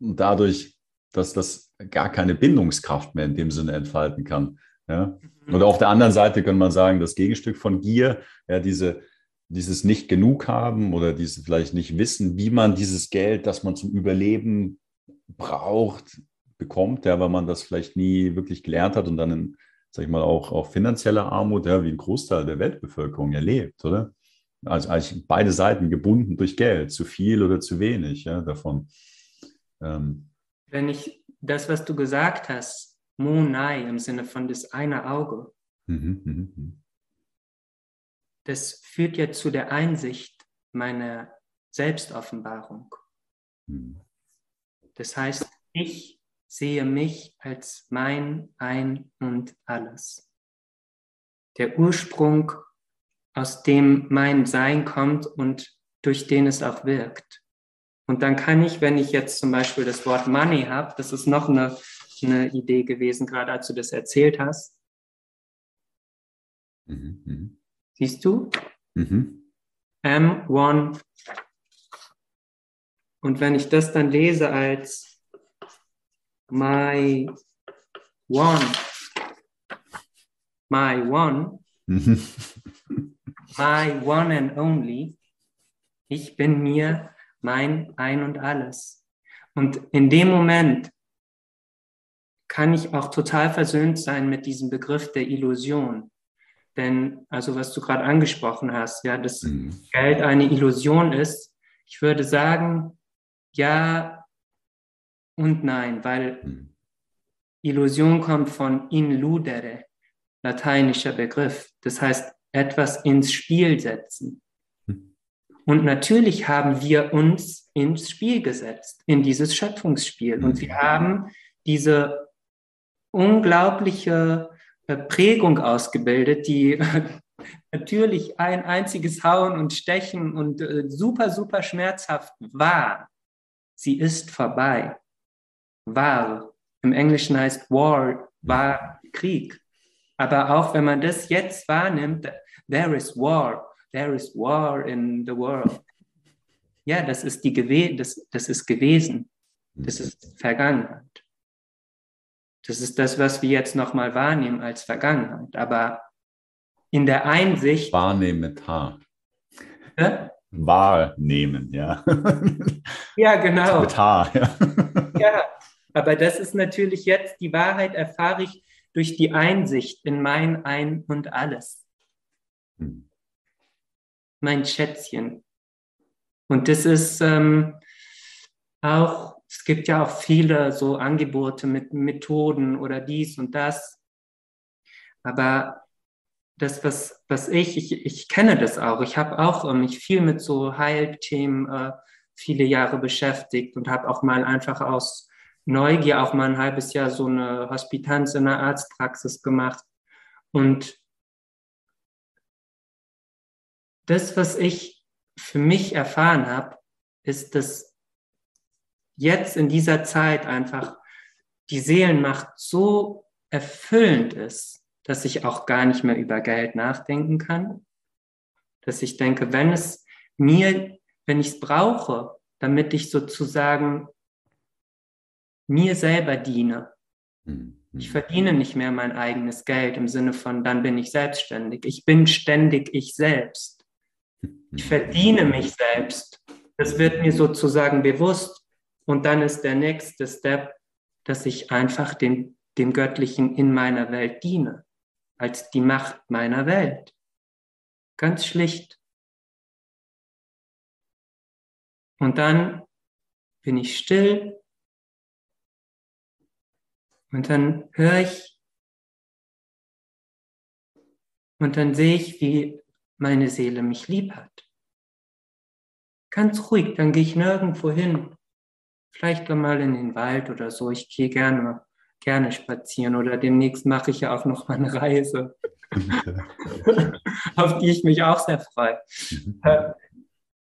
und dadurch, dass das gar keine Bindungskraft mehr in dem Sinne entfalten kann. Ja. Mhm. Oder auf der anderen Seite kann man sagen, das Gegenstück von Gier, ja, diese, dieses nicht genug haben oder dieses vielleicht nicht wissen, wie man dieses Geld, das man zum Überleben braucht, bekommt, ja, weil man das vielleicht nie wirklich gelernt hat und dann in, sag ich mal, auch, auch finanzieller Armut, ja, wie ein Großteil der Weltbevölkerung erlebt, oder? Also eigentlich beide Seiten gebunden durch Geld, zu viel oder zu wenig ja, davon. Ähm. Wenn ich das, was du gesagt hast, Monai im Sinne von das eine Auge, mhm, mh, mh. Das führt ja zu der Einsicht meiner Selbstoffenbarung. Mhm. Das heißt, ich sehe mich als mein Ein und alles. Der Ursprung, aus dem mein Sein kommt und durch den es auch wirkt. Und dann kann ich, wenn ich jetzt zum Beispiel das Wort Money habe, das ist noch eine, eine Idee gewesen, gerade als du das erzählt hast, Mhm. Siehst du? Mhm. Am one. Und wenn ich das dann lese als my one, my one, mhm. my one and only, ich bin mir mein Ein und alles. Und in dem Moment kann ich auch total versöhnt sein mit diesem Begriff der Illusion. Denn, also was du gerade angesprochen hast, ja, dass mhm. Geld eine Illusion ist, ich würde sagen, ja und nein, weil mhm. Illusion kommt von inludere, lateinischer Begriff. Das heißt, etwas ins Spiel setzen. Mhm. Und natürlich haben wir uns ins Spiel gesetzt, in dieses Schöpfungsspiel. Und wir mhm. haben diese unglaubliche Prägung ausgebildet, die natürlich ein einziges Hauen und Stechen und äh, super, super schmerzhaft war. Sie ist vorbei. War. Im Englischen heißt War, war Krieg. Aber auch wenn man das jetzt wahrnimmt, there is war, there is war in the world. Ja, das ist, die Gewe das, das ist gewesen. Das ist Vergangenheit. Das ist das, was wir jetzt nochmal wahrnehmen als Vergangenheit. Aber in der Einsicht. Wahrnehmen mit H. Ja? Wahrnehmen, ja. Ja, genau. Mit H, ja. Ja, aber das ist natürlich jetzt, die Wahrheit erfahre ich durch die Einsicht in mein Ein und alles. Hm. Mein Schätzchen. Und das ist ähm, auch es gibt ja auch viele so Angebote mit Methoden oder dies und das. Aber das, was, was ich, ich, ich kenne das auch. Ich habe auch äh, mich viel mit so Heilthemen äh, viele Jahre beschäftigt und habe auch mal einfach aus Neugier auch mal ein halbes Jahr so eine Hospitanz in der Arztpraxis gemacht. Und das, was ich für mich erfahren habe, ist, dass jetzt in dieser Zeit einfach die Seelenmacht so erfüllend ist, dass ich auch gar nicht mehr über Geld nachdenken kann. Dass ich denke, wenn es mir, wenn ich es brauche, damit ich sozusagen mir selber diene. Mhm. Ich verdiene nicht mehr mein eigenes Geld im Sinne von, dann bin ich selbstständig. Ich bin ständig ich selbst. Ich verdiene mich selbst. Das wird mir sozusagen bewusst. Und dann ist der nächste Step, dass ich einfach dem, dem Göttlichen in meiner Welt diene, als die Macht meiner Welt. Ganz schlicht. Und dann bin ich still und dann höre ich und dann sehe ich, wie meine Seele mich lieb hat. Ganz ruhig, dann gehe ich nirgendwo hin vielleicht mal in den Wald oder so. Ich gehe gerne, gerne spazieren oder demnächst mache ich ja auch noch mal eine Reise, auf die ich mich auch sehr freue. Mhm. Äh,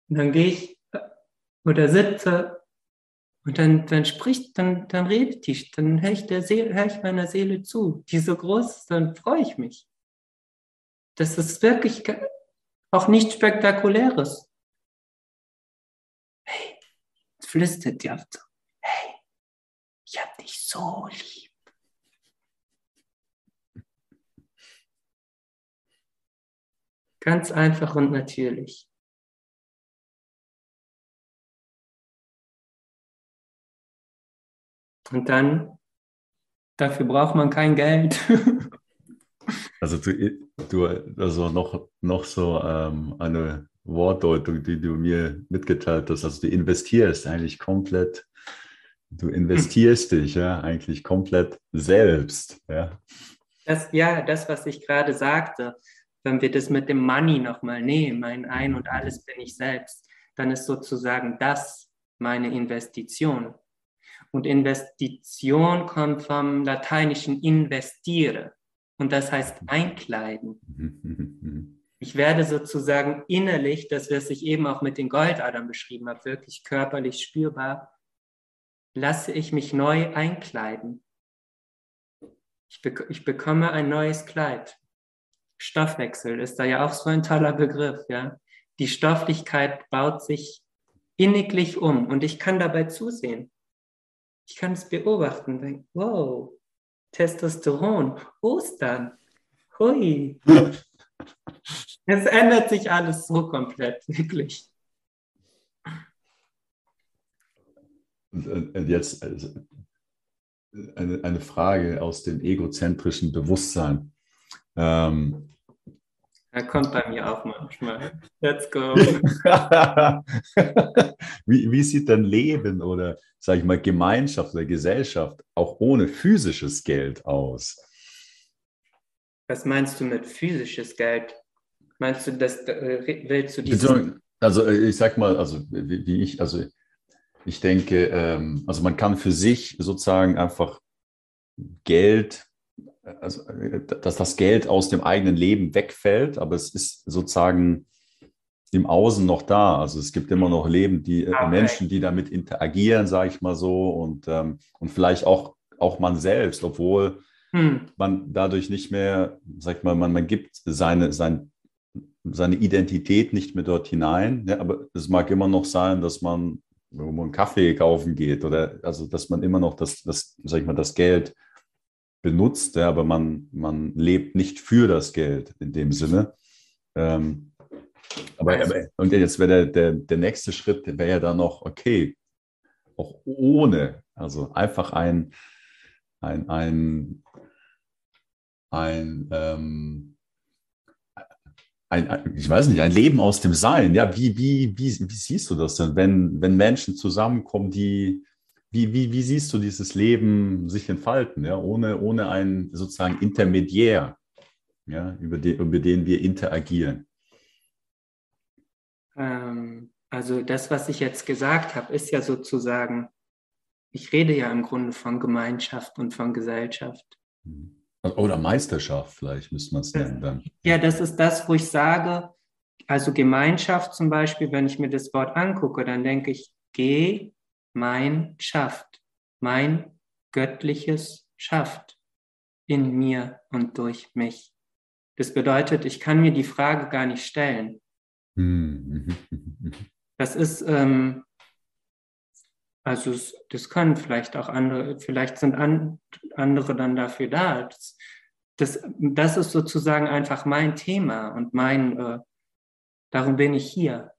und dann gehe ich äh, oder sitze und dann, dann spricht, dann, dann redet die, dann höre ich, der Seele, höre ich meiner Seele zu. Die so groß ist, dann freue ich mich. Das ist wirklich auch nichts Spektakuläres. Hey, flüstert die auf so ich habe dich so lieb. Ganz einfach und natürlich. Und dann, dafür braucht man kein Geld. also du, du also noch, noch so ähm, eine Wortdeutung, die du mir mitgeteilt hast. Also du investierst eigentlich komplett Du investierst hm. dich ja eigentlich komplett selbst. Ja, das, ja, das, was ich gerade sagte, wenn wir das mit dem Money nochmal nehmen, mein Ein und alles bin ich selbst, dann ist sozusagen das meine Investition. Und Investition kommt vom lateinischen investiere und das heißt einkleiden. Ich werde sozusagen innerlich, das, was ich eben auch mit den Goldadern beschrieben habe, wirklich körperlich spürbar, lasse ich mich neu einkleiden. Ich, be ich bekomme ein neues Kleid. Stoffwechsel ist da ja auch so ein toller Begriff, ja. Die Stofflichkeit baut sich inniglich um und ich kann dabei zusehen. Ich kann es beobachten und wow, Testosteron, Ostern, hui. Es ändert sich alles so komplett, wirklich. Und jetzt also, eine, eine Frage aus dem egozentrischen Bewusstsein. Ähm, er kommt bei mir auch manchmal. Let's go. wie, wie sieht denn Leben oder, sage ich mal, Gemeinschaft oder Gesellschaft auch ohne physisches Geld aus? Was meinst du mit physisches Geld? Meinst du, das äh, willst du diese... Also äh, ich sag mal, also wie, wie ich, also ich denke, ähm, also man kann für sich sozusagen einfach Geld also, dass das Geld aus dem eigenen Leben wegfällt, aber es ist sozusagen im Außen noch da. Also es gibt immer noch Leben, die äh, okay. Menschen, die damit interagieren, sage ich mal so, und, ähm, und vielleicht auch, auch man selbst, obwohl hm. man dadurch nicht mehr, sag ich mal, man, man gibt seine, sein, seine Identität nicht mehr dort hinein. Ja, aber es mag immer noch sein, dass man irgendwo einen Kaffee kaufen geht oder also dass man immer noch das, das sag ich mal, das Geld benutzt, ja, aber man, man lebt nicht für das Geld in dem Sinne. Ähm, aber, aber, und jetzt wäre der, der, der nächste Schritt, wäre ja dann noch, okay, auch ohne, also einfach ein, ein, ein, ein, ähm, ein, ein, ich weiß nicht, ein Leben aus dem Sein. Ja, wie, wie, wie, wie siehst du das denn, wenn, wenn Menschen zusammenkommen, die, wie, wie, wie siehst du dieses Leben sich entfalten, ja, ohne, ohne einen sozusagen Intermediär, ja, über, den, über den wir interagieren? Ähm, also das, was ich jetzt gesagt habe, ist ja sozusagen, ich rede ja im Grunde von Gemeinschaft und von Gesellschaft. Oder Meisterschaft, vielleicht müsste man es nennen dann. Ja, das ist das, wo ich sage, also Gemeinschaft zum Beispiel, wenn ich mir das Wort angucke, dann denke ich, geh mein göttliches schafft in mir und durch mich. Das bedeutet, ich kann mir die Frage gar nicht stellen. Hm. Das ist, ähm, also das können vielleicht auch andere, vielleicht sind an, andere dann dafür da. Das, das, das, ist sozusagen einfach mein Thema und mein, äh, darum bin ich hier.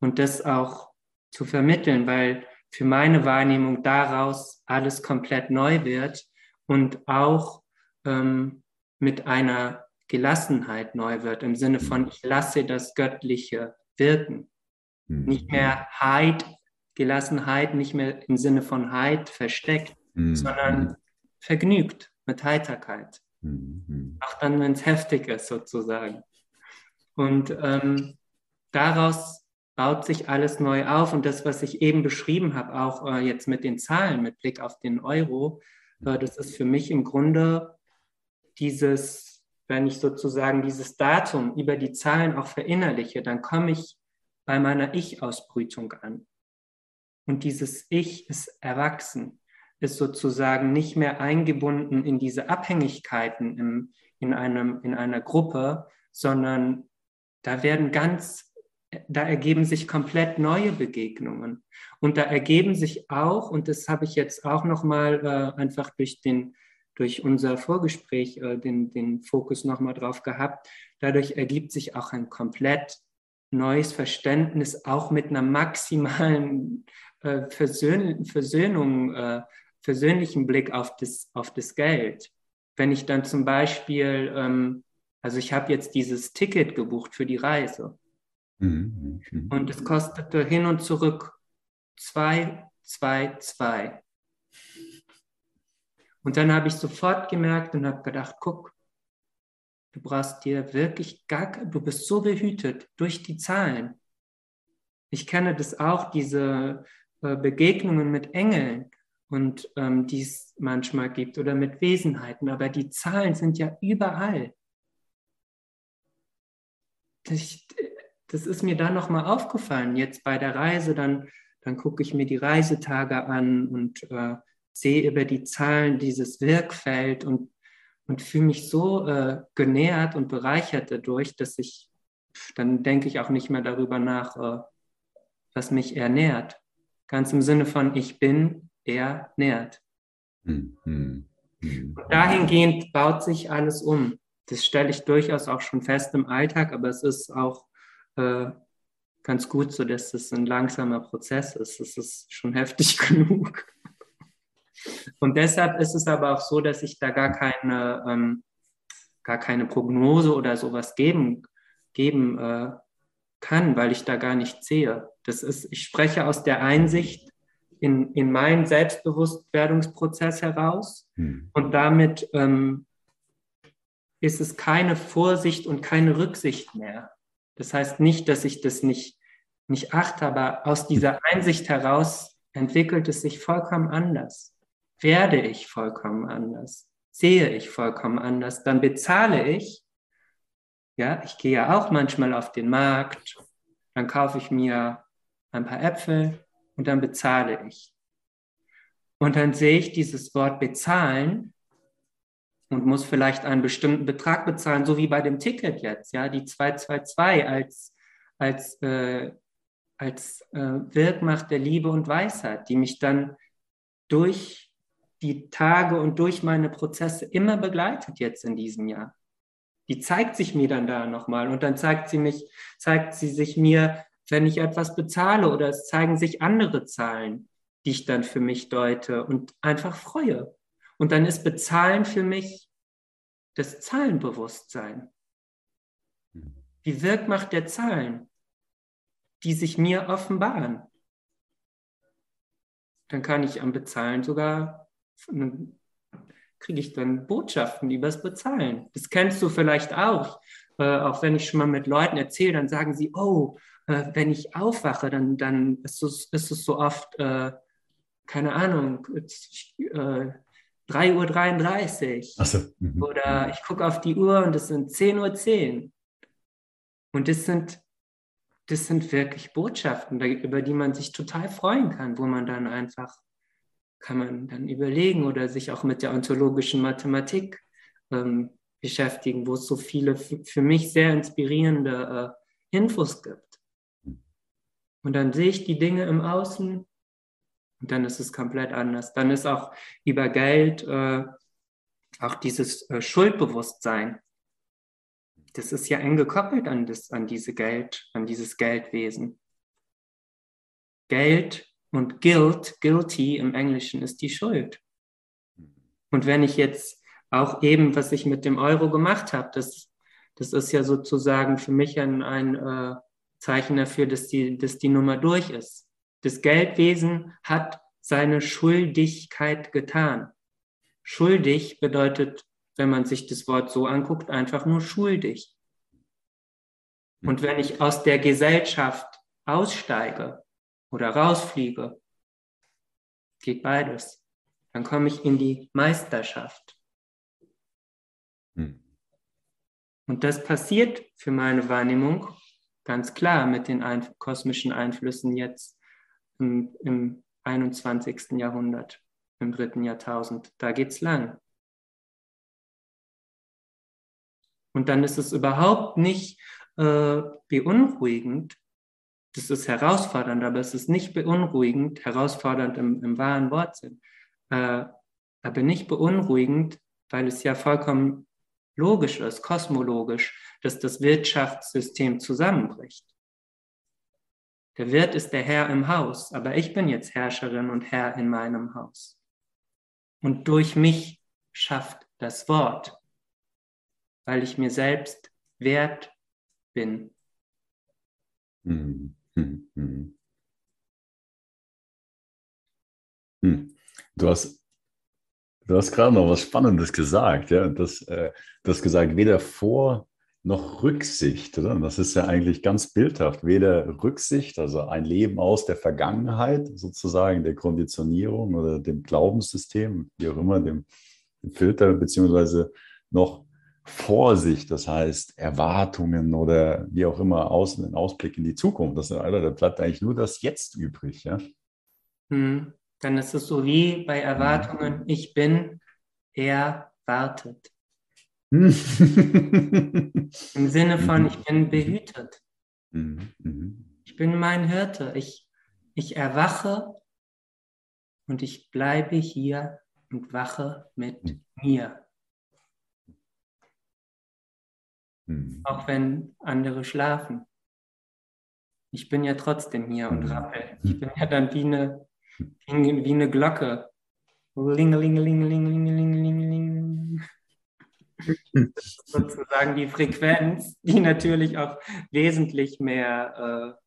Und das auch zu vermitteln, weil für meine Wahrnehmung daraus alles komplett neu wird und auch ähm, mit einer Gelassenheit neu wird, im Sinne von, ich lasse das Göttliche wirken. Mhm. Nicht mehr Heid, Gelassenheit, nicht mehr im Sinne von Heid versteckt, mhm. sondern vergnügt mit Heiterkeit. Mhm. Auch dann, wenn es heftig ist, sozusagen. Und ähm, daraus baut sich alles neu auf. Und das, was ich eben beschrieben habe, auch äh, jetzt mit den Zahlen, mit Blick auf den Euro, äh, das ist für mich im Grunde dieses, wenn ich sozusagen dieses Datum über die Zahlen auch verinnerliche, dann komme ich bei meiner Ich-Ausbrütung an. Und dieses Ich ist erwachsen, ist sozusagen nicht mehr eingebunden in diese Abhängigkeiten im, in, einem, in einer Gruppe, sondern da werden ganz da ergeben sich komplett neue Begegnungen. Und da ergeben sich auch, und das habe ich jetzt auch nochmal äh, einfach durch, den, durch unser Vorgespräch äh, den, den Fokus nochmal drauf gehabt, dadurch ergibt sich auch ein komplett neues Verständnis, auch mit einer maximalen Versöhn, Versöhnung, äh, versöhnlichen Blick auf das, auf das Geld. Wenn ich dann zum Beispiel, ähm, also ich habe jetzt dieses Ticket gebucht für die Reise. Mhm, mhm. Und es kostete hin und zurück 2, 2, 2. Und dann habe ich sofort gemerkt und habe gedacht, guck, du brauchst dir wirklich gar, du bist so behütet durch die Zahlen. Ich kenne das auch, diese äh, Begegnungen mit Engeln und ähm, die es manchmal gibt oder mit Wesenheiten, aber die Zahlen sind ja überall. Ich, das ist mir dann nochmal aufgefallen, jetzt bei der Reise, dann, dann gucke ich mir die Reisetage an und äh, sehe über die Zahlen dieses Wirkfeld und, und fühle mich so äh, genährt und bereichert dadurch, dass ich, dann denke ich auch nicht mehr darüber nach, äh, was mich ernährt. Ganz im Sinne von, ich bin, er nährt. Mhm. Und dahingehend baut sich alles um. Das stelle ich durchaus auch schon fest im Alltag, aber es ist auch äh, ganz gut so, dass es ein langsamer Prozess ist. Es ist schon heftig genug. Und deshalb ist es aber auch so, dass ich da gar keine, ähm, gar keine Prognose oder sowas geben, geben äh, kann, weil ich da gar nicht sehe. Das ist, ich spreche aus der Einsicht in, in meinen Selbstbewusstwerdungsprozess heraus hm. und damit ähm, ist es keine Vorsicht und keine Rücksicht mehr. Das heißt nicht, dass ich das nicht, nicht achte, aber aus dieser Einsicht heraus entwickelt es sich vollkommen anders werde ich vollkommen anders, sehe ich vollkommen anders, dann bezahle ich. Ja, ich gehe ja auch manchmal auf den Markt, dann kaufe ich mir ein paar Äpfel und dann bezahle ich. Und dann sehe ich dieses Wort bezahlen und muss vielleicht einen bestimmten Betrag bezahlen, so wie bei dem Ticket jetzt, ja, die 222 als, als, äh, als äh, Wirkmacht der Liebe und Weisheit, die mich dann durch die Tage und durch meine Prozesse immer begleitet jetzt in diesem Jahr. Die zeigt sich mir dann da nochmal und dann zeigt sie mich, zeigt sie sich mir, wenn ich etwas bezahle oder es zeigen sich andere Zahlen, die ich dann für mich deute und einfach freue. Und dann ist Bezahlen für mich das Zahlenbewusstsein. Die Wirkmacht der Zahlen, die sich mir offenbaren. Dann kann ich am Bezahlen sogar kriege ich dann Botschaften übers Bezahlen. Das kennst du vielleicht auch. Äh, auch wenn ich schon mal mit Leuten erzähle, dann sagen sie, oh, äh, wenn ich aufwache, dann, dann ist, es, ist es so oft, äh, keine Ahnung, 3.33 Uhr. So. Mhm. Oder ich gucke auf die Uhr und es sind 10.10 Uhr. Und das sind, das sind wirklich Botschaften, über die man sich total freuen kann, wo man dann einfach kann man dann überlegen oder sich auch mit der ontologischen Mathematik ähm, beschäftigen, wo es so viele für mich sehr inspirierende äh, Infos gibt. Und dann sehe ich die Dinge im Außen und dann ist es komplett anders. Dann ist auch über Geld äh, auch dieses äh, Schuldbewusstsein. Das ist ja eng gekoppelt an, das, an diese Geld, an dieses Geldwesen. Geld und Guilt, guilty im Englischen ist die Schuld. Und wenn ich jetzt auch eben, was ich mit dem Euro gemacht habe, das, das ist ja sozusagen für mich ein, ein äh, Zeichen dafür, dass die, dass die Nummer durch ist. Das Geldwesen hat seine Schuldigkeit getan. Schuldig bedeutet, wenn man sich das Wort so anguckt, einfach nur schuldig. Und wenn ich aus der Gesellschaft aussteige, oder rausfliege. Geht beides. Dann komme ich in die Meisterschaft. Hm. Und das passiert für meine Wahrnehmung ganz klar mit den ein kosmischen Einflüssen jetzt im, im 21. Jahrhundert, im dritten Jahrtausend. Da geht's lang. Und dann ist es überhaupt nicht äh, beunruhigend, das ist herausfordernd, aber es ist nicht beunruhigend, herausfordernd im, im wahren Wortsinn, äh, aber nicht beunruhigend, weil es ja vollkommen logisch ist, kosmologisch, dass das Wirtschaftssystem zusammenbricht. Der Wirt ist der Herr im Haus, aber ich bin jetzt Herrscherin und Herr in meinem Haus. Und durch mich schafft das Wort, weil ich mir selbst wert bin. Mhm. Hm, hm. Hm. Du hast, du hast gerade noch was Spannendes gesagt, ja. Das, äh, du hast gesagt, weder Vor- noch Rücksicht, oder? das ist ja eigentlich ganz bildhaft. Weder Rücksicht, also ein Leben aus der Vergangenheit, sozusagen der Konditionierung oder dem Glaubenssystem, wie auch immer, dem, dem Filter, beziehungsweise noch Vorsicht, das heißt Erwartungen oder wie auch immer außen ein Ausblick in die Zukunft. Das, Alter, da bleibt eigentlich nur das Jetzt übrig, ja. Hm, dann ist es so wie bei Erwartungen, ich bin, er wartet. Im Sinne von, mhm. ich bin behütet. Mhm. Mhm. Ich bin mein Hirte. Ich, ich erwache und ich bleibe hier und wache mit mir. Auch wenn andere schlafen. Ich bin ja trotzdem hier und rappel. Ich bin ja dann wie eine, wie eine Glocke. Lingelingelingelingelingelingeling. sozusagen die Frequenz, die natürlich auch wesentlich mehr, äh,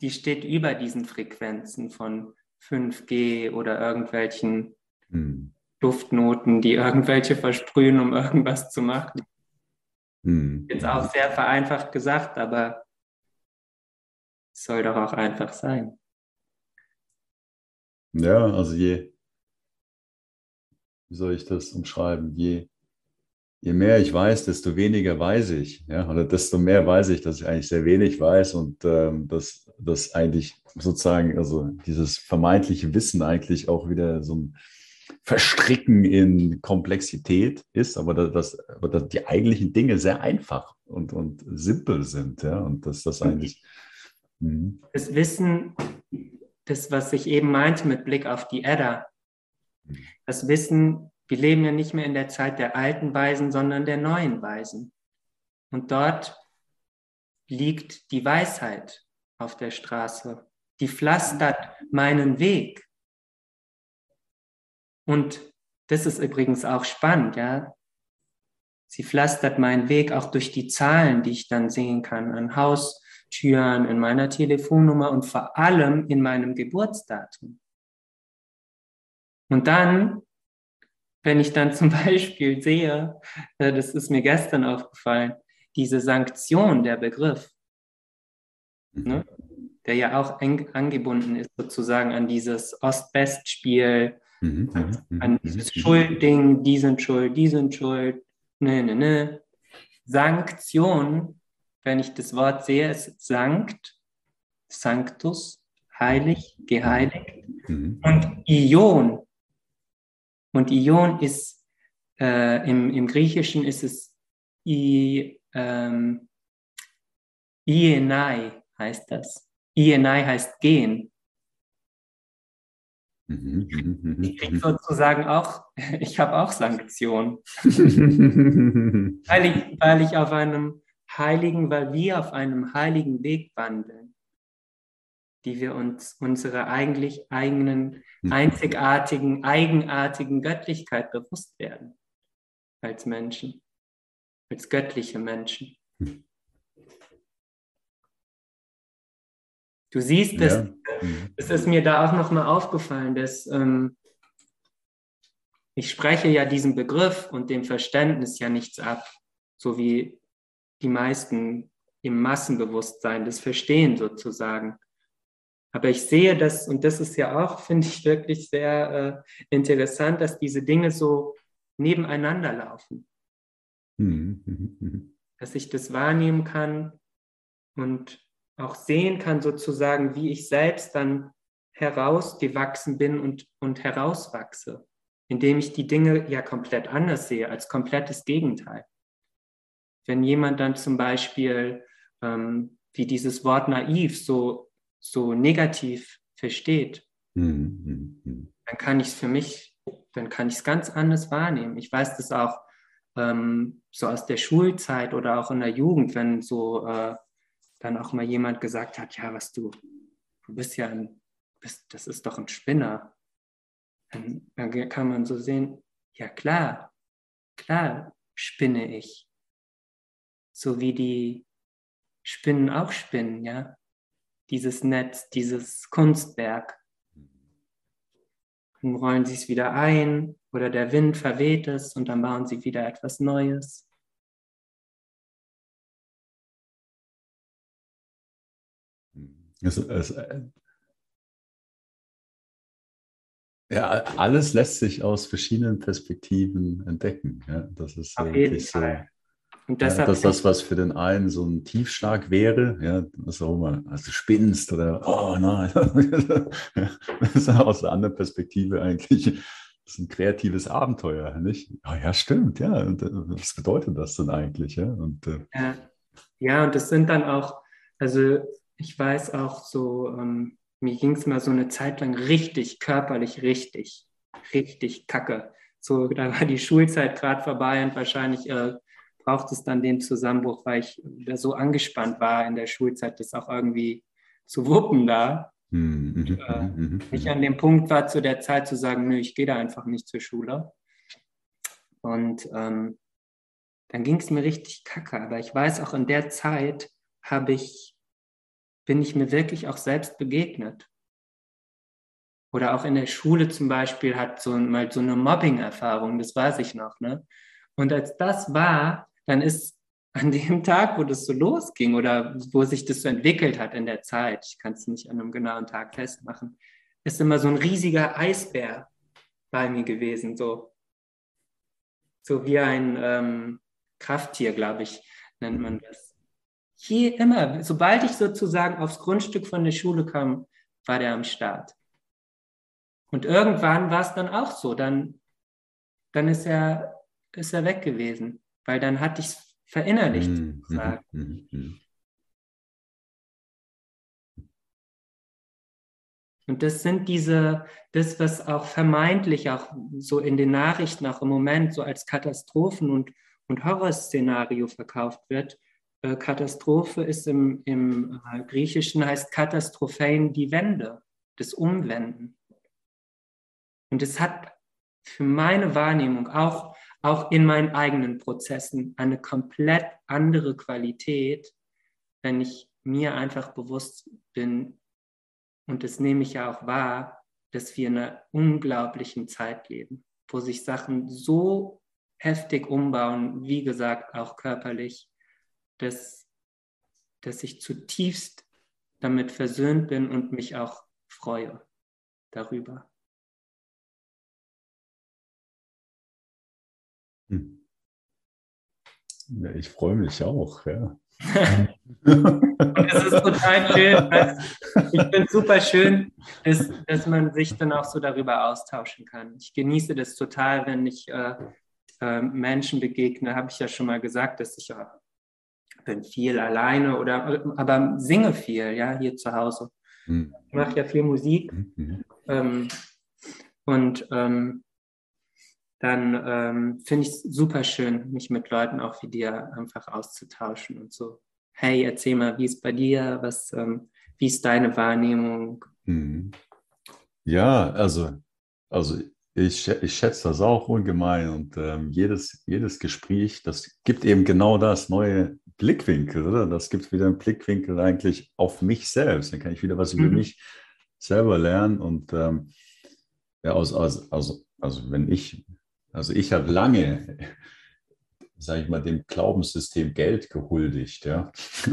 die steht über diesen Frequenzen von 5G oder irgendwelchen hm. Duftnoten, die irgendwelche versprühen, um irgendwas zu machen. Hm. Jetzt auch sehr vereinfacht gesagt, aber es soll doch auch einfach sein. Ja, also je, wie soll ich das umschreiben? Je, je mehr ich weiß, desto weniger weiß ich. Ja? Oder desto mehr weiß ich, dass ich eigentlich sehr wenig weiß und ähm, dass das eigentlich sozusagen, also dieses vermeintliche Wissen eigentlich auch wieder so ein Verstricken in Komplexität ist, aber dass, aber dass die eigentlichen Dinge sehr einfach und, und simpel sind. Ja? Und dass das eigentlich. Mh. Das Wissen, das, was ich eben meinte mit Blick auf die Edda, das Wissen, wir leben ja nicht mehr in der Zeit der alten Weisen, sondern der neuen Weisen. Und dort liegt die Weisheit auf der Straße. Die pflastert meinen Weg. Und das ist übrigens auch spannend, ja. Sie pflastert meinen Weg auch durch die Zahlen, die ich dann sehen kann an Haustüren, in meiner Telefonnummer und vor allem in meinem Geburtsdatum. Und dann, wenn ich dann zum Beispiel sehe, äh, das ist mir gestern aufgefallen, diese Sanktion, der Begriff, mhm. ne, der ja auch eng angebunden ist sozusagen an dieses Ost-West-Spiel, mhm, mhm, mhm an dieses Schuldding, die sind schuld, die sind schuld, ne, ne, ne. Sanktion, wenn ich das Wort sehe, ist Sankt, Sanctus, heilig, geheiligt. Mhm. Und Ion, und Ion ist äh, im, im Griechischen ist es I, ähm, Ienai heißt das. Ienai heißt gehen. Mhm, mhm, mhm, ich kriege sozusagen auch, ich habe auch Sanktionen. weil, ich, weil ich auf einem heiligen, weil wir auf einem heiligen Weg wandeln die wir uns unserer eigentlich eigenen, einzigartigen, eigenartigen Göttlichkeit bewusst werden. Als Menschen, als göttliche Menschen. Du siehst, das, ja. Hm. es ist mir da auch nochmal aufgefallen, dass ähm, ich spreche ja diesem Begriff und dem Verständnis ja nichts ab, so wie die meisten im Massenbewusstsein das verstehen sozusagen. Aber ich sehe das, und das ist ja auch, finde ich, wirklich sehr äh, interessant, dass diese Dinge so nebeneinander laufen. Mhm, mhm, mhm. Dass ich das wahrnehmen kann und auch sehen kann, sozusagen, wie ich selbst dann herausgewachsen bin und, und herauswachse, indem ich die Dinge ja komplett anders sehe, als komplettes Gegenteil. Wenn jemand dann zum Beispiel, ähm, wie dieses Wort naiv so so negativ versteht, mhm. dann kann ich es für mich, dann kann ich es ganz anders wahrnehmen. Ich weiß das auch ähm, so aus der Schulzeit oder auch in der Jugend, wenn so äh, dann auch mal jemand gesagt hat, ja, was du, du bist ja ein, bist, das ist doch ein Spinner. Dann, dann kann man so sehen, ja klar, klar spinne ich. So wie die Spinnen auch spinnen, ja dieses Netz, dieses Kunstwerk. Dann rollen sie es wieder ein oder der Wind verweht es und dann bauen sie wieder etwas Neues. Es, es, ja, alles lässt sich aus verschiedenen Perspektiven entdecken. Ja, das ist Auf wirklich so. Fall. Und deshalb ja, dass das, was für den einen so ein Tiefschlag wäre, ja, was auch immer, also du spinnst oder oh nein, das ist aus einer anderen Perspektive eigentlich das ist ein kreatives Abenteuer, nicht? Oh, ja, stimmt, ja. Und, äh, was bedeutet das denn eigentlich? Ja, und, äh, ja. ja, und das sind dann auch, also ich weiß auch so, ähm, mir ging es mal so eine Zeit lang richtig, körperlich richtig, richtig kacke. So, da war die Schulzeit gerade vorbei und wahrscheinlich äh, braucht es dann den Zusammenbruch, weil ich so angespannt war in der Schulzeit, das auch irgendwie zu wuppen da. Mhm, mhm, äh, mhm, ich an dem Punkt war zu der Zeit zu sagen, nö, ich gehe da einfach nicht zur Schule. Und ähm, dann ging es mir richtig kacke. Aber ich weiß auch in der Zeit habe ich, bin ich mir wirklich auch selbst begegnet. Oder auch in der Schule zum Beispiel hat so mal so eine Mobbing-Erfahrung, das weiß ich noch. Ne? Und als das war, dann ist an dem Tag, wo das so losging oder wo sich das so entwickelt hat in der Zeit, ich kann es nicht an einem genauen Tag festmachen, ist immer so ein riesiger Eisbär bei mir gewesen, so, so wie ein ähm, Krafttier, glaube ich, nennt man das. Hier immer, sobald ich sozusagen aufs Grundstück von der Schule kam, war der am Start. Und irgendwann war es dann auch so, dann, dann ist er, ist er weg gewesen, weil dann hatte ich es verinnerlicht. Mhm. Mhm. mhm. Und das sind diese, das, was auch vermeintlich auch so in den Nachrichten auch im Moment so als Katastrophen und, und Horrorszenario verkauft wird. Äh, Katastrophe ist im, im äh, Griechischen heißt Katastrophen die Wende, das Umwenden. Und es hat für meine Wahrnehmung auch auch in meinen eigenen Prozessen eine komplett andere Qualität, wenn ich mir einfach bewusst bin, und das nehme ich ja auch wahr, dass wir in einer unglaublichen Zeit leben, wo sich Sachen so heftig umbauen, wie gesagt, auch körperlich, dass, dass ich zutiefst damit versöhnt bin und mich auch freue darüber. Hm. Ich freue mich auch, ja. es ist total schön. Ich finde es super schön, dass, dass man sich dann auch so darüber austauschen kann. Ich genieße das total, wenn ich äh, äh, Menschen begegne. Habe ich ja schon mal gesagt, dass ich ja bin viel alleine oder aber singe viel, ja, hier zu Hause. Mhm. Ich mache ja viel Musik. Mhm. Ähm, und ähm, dann ähm, finde ich es super schön, mich mit Leuten auch wie dir einfach auszutauschen und so. Hey, erzähl mal, wie ist bei dir? Was, ähm, wie ist deine Wahrnehmung? Mhm. Ja, also, also ich, ich schätze das auch ungemein und ähm, jedes, jedes Gespräch, das gibt eben genau das, neue Blickwinkel, oder? Das gibt wieder einen Blickwinkel eigentlich auf mich selbst. Dann kann ich wieder was mhm. über mich selber lernen und ähm, ja, aus, aus, aus, also wenn ich also ich habe lange, sage ich mal, dem Glaubenssystem Geld gehuldigt. Ja,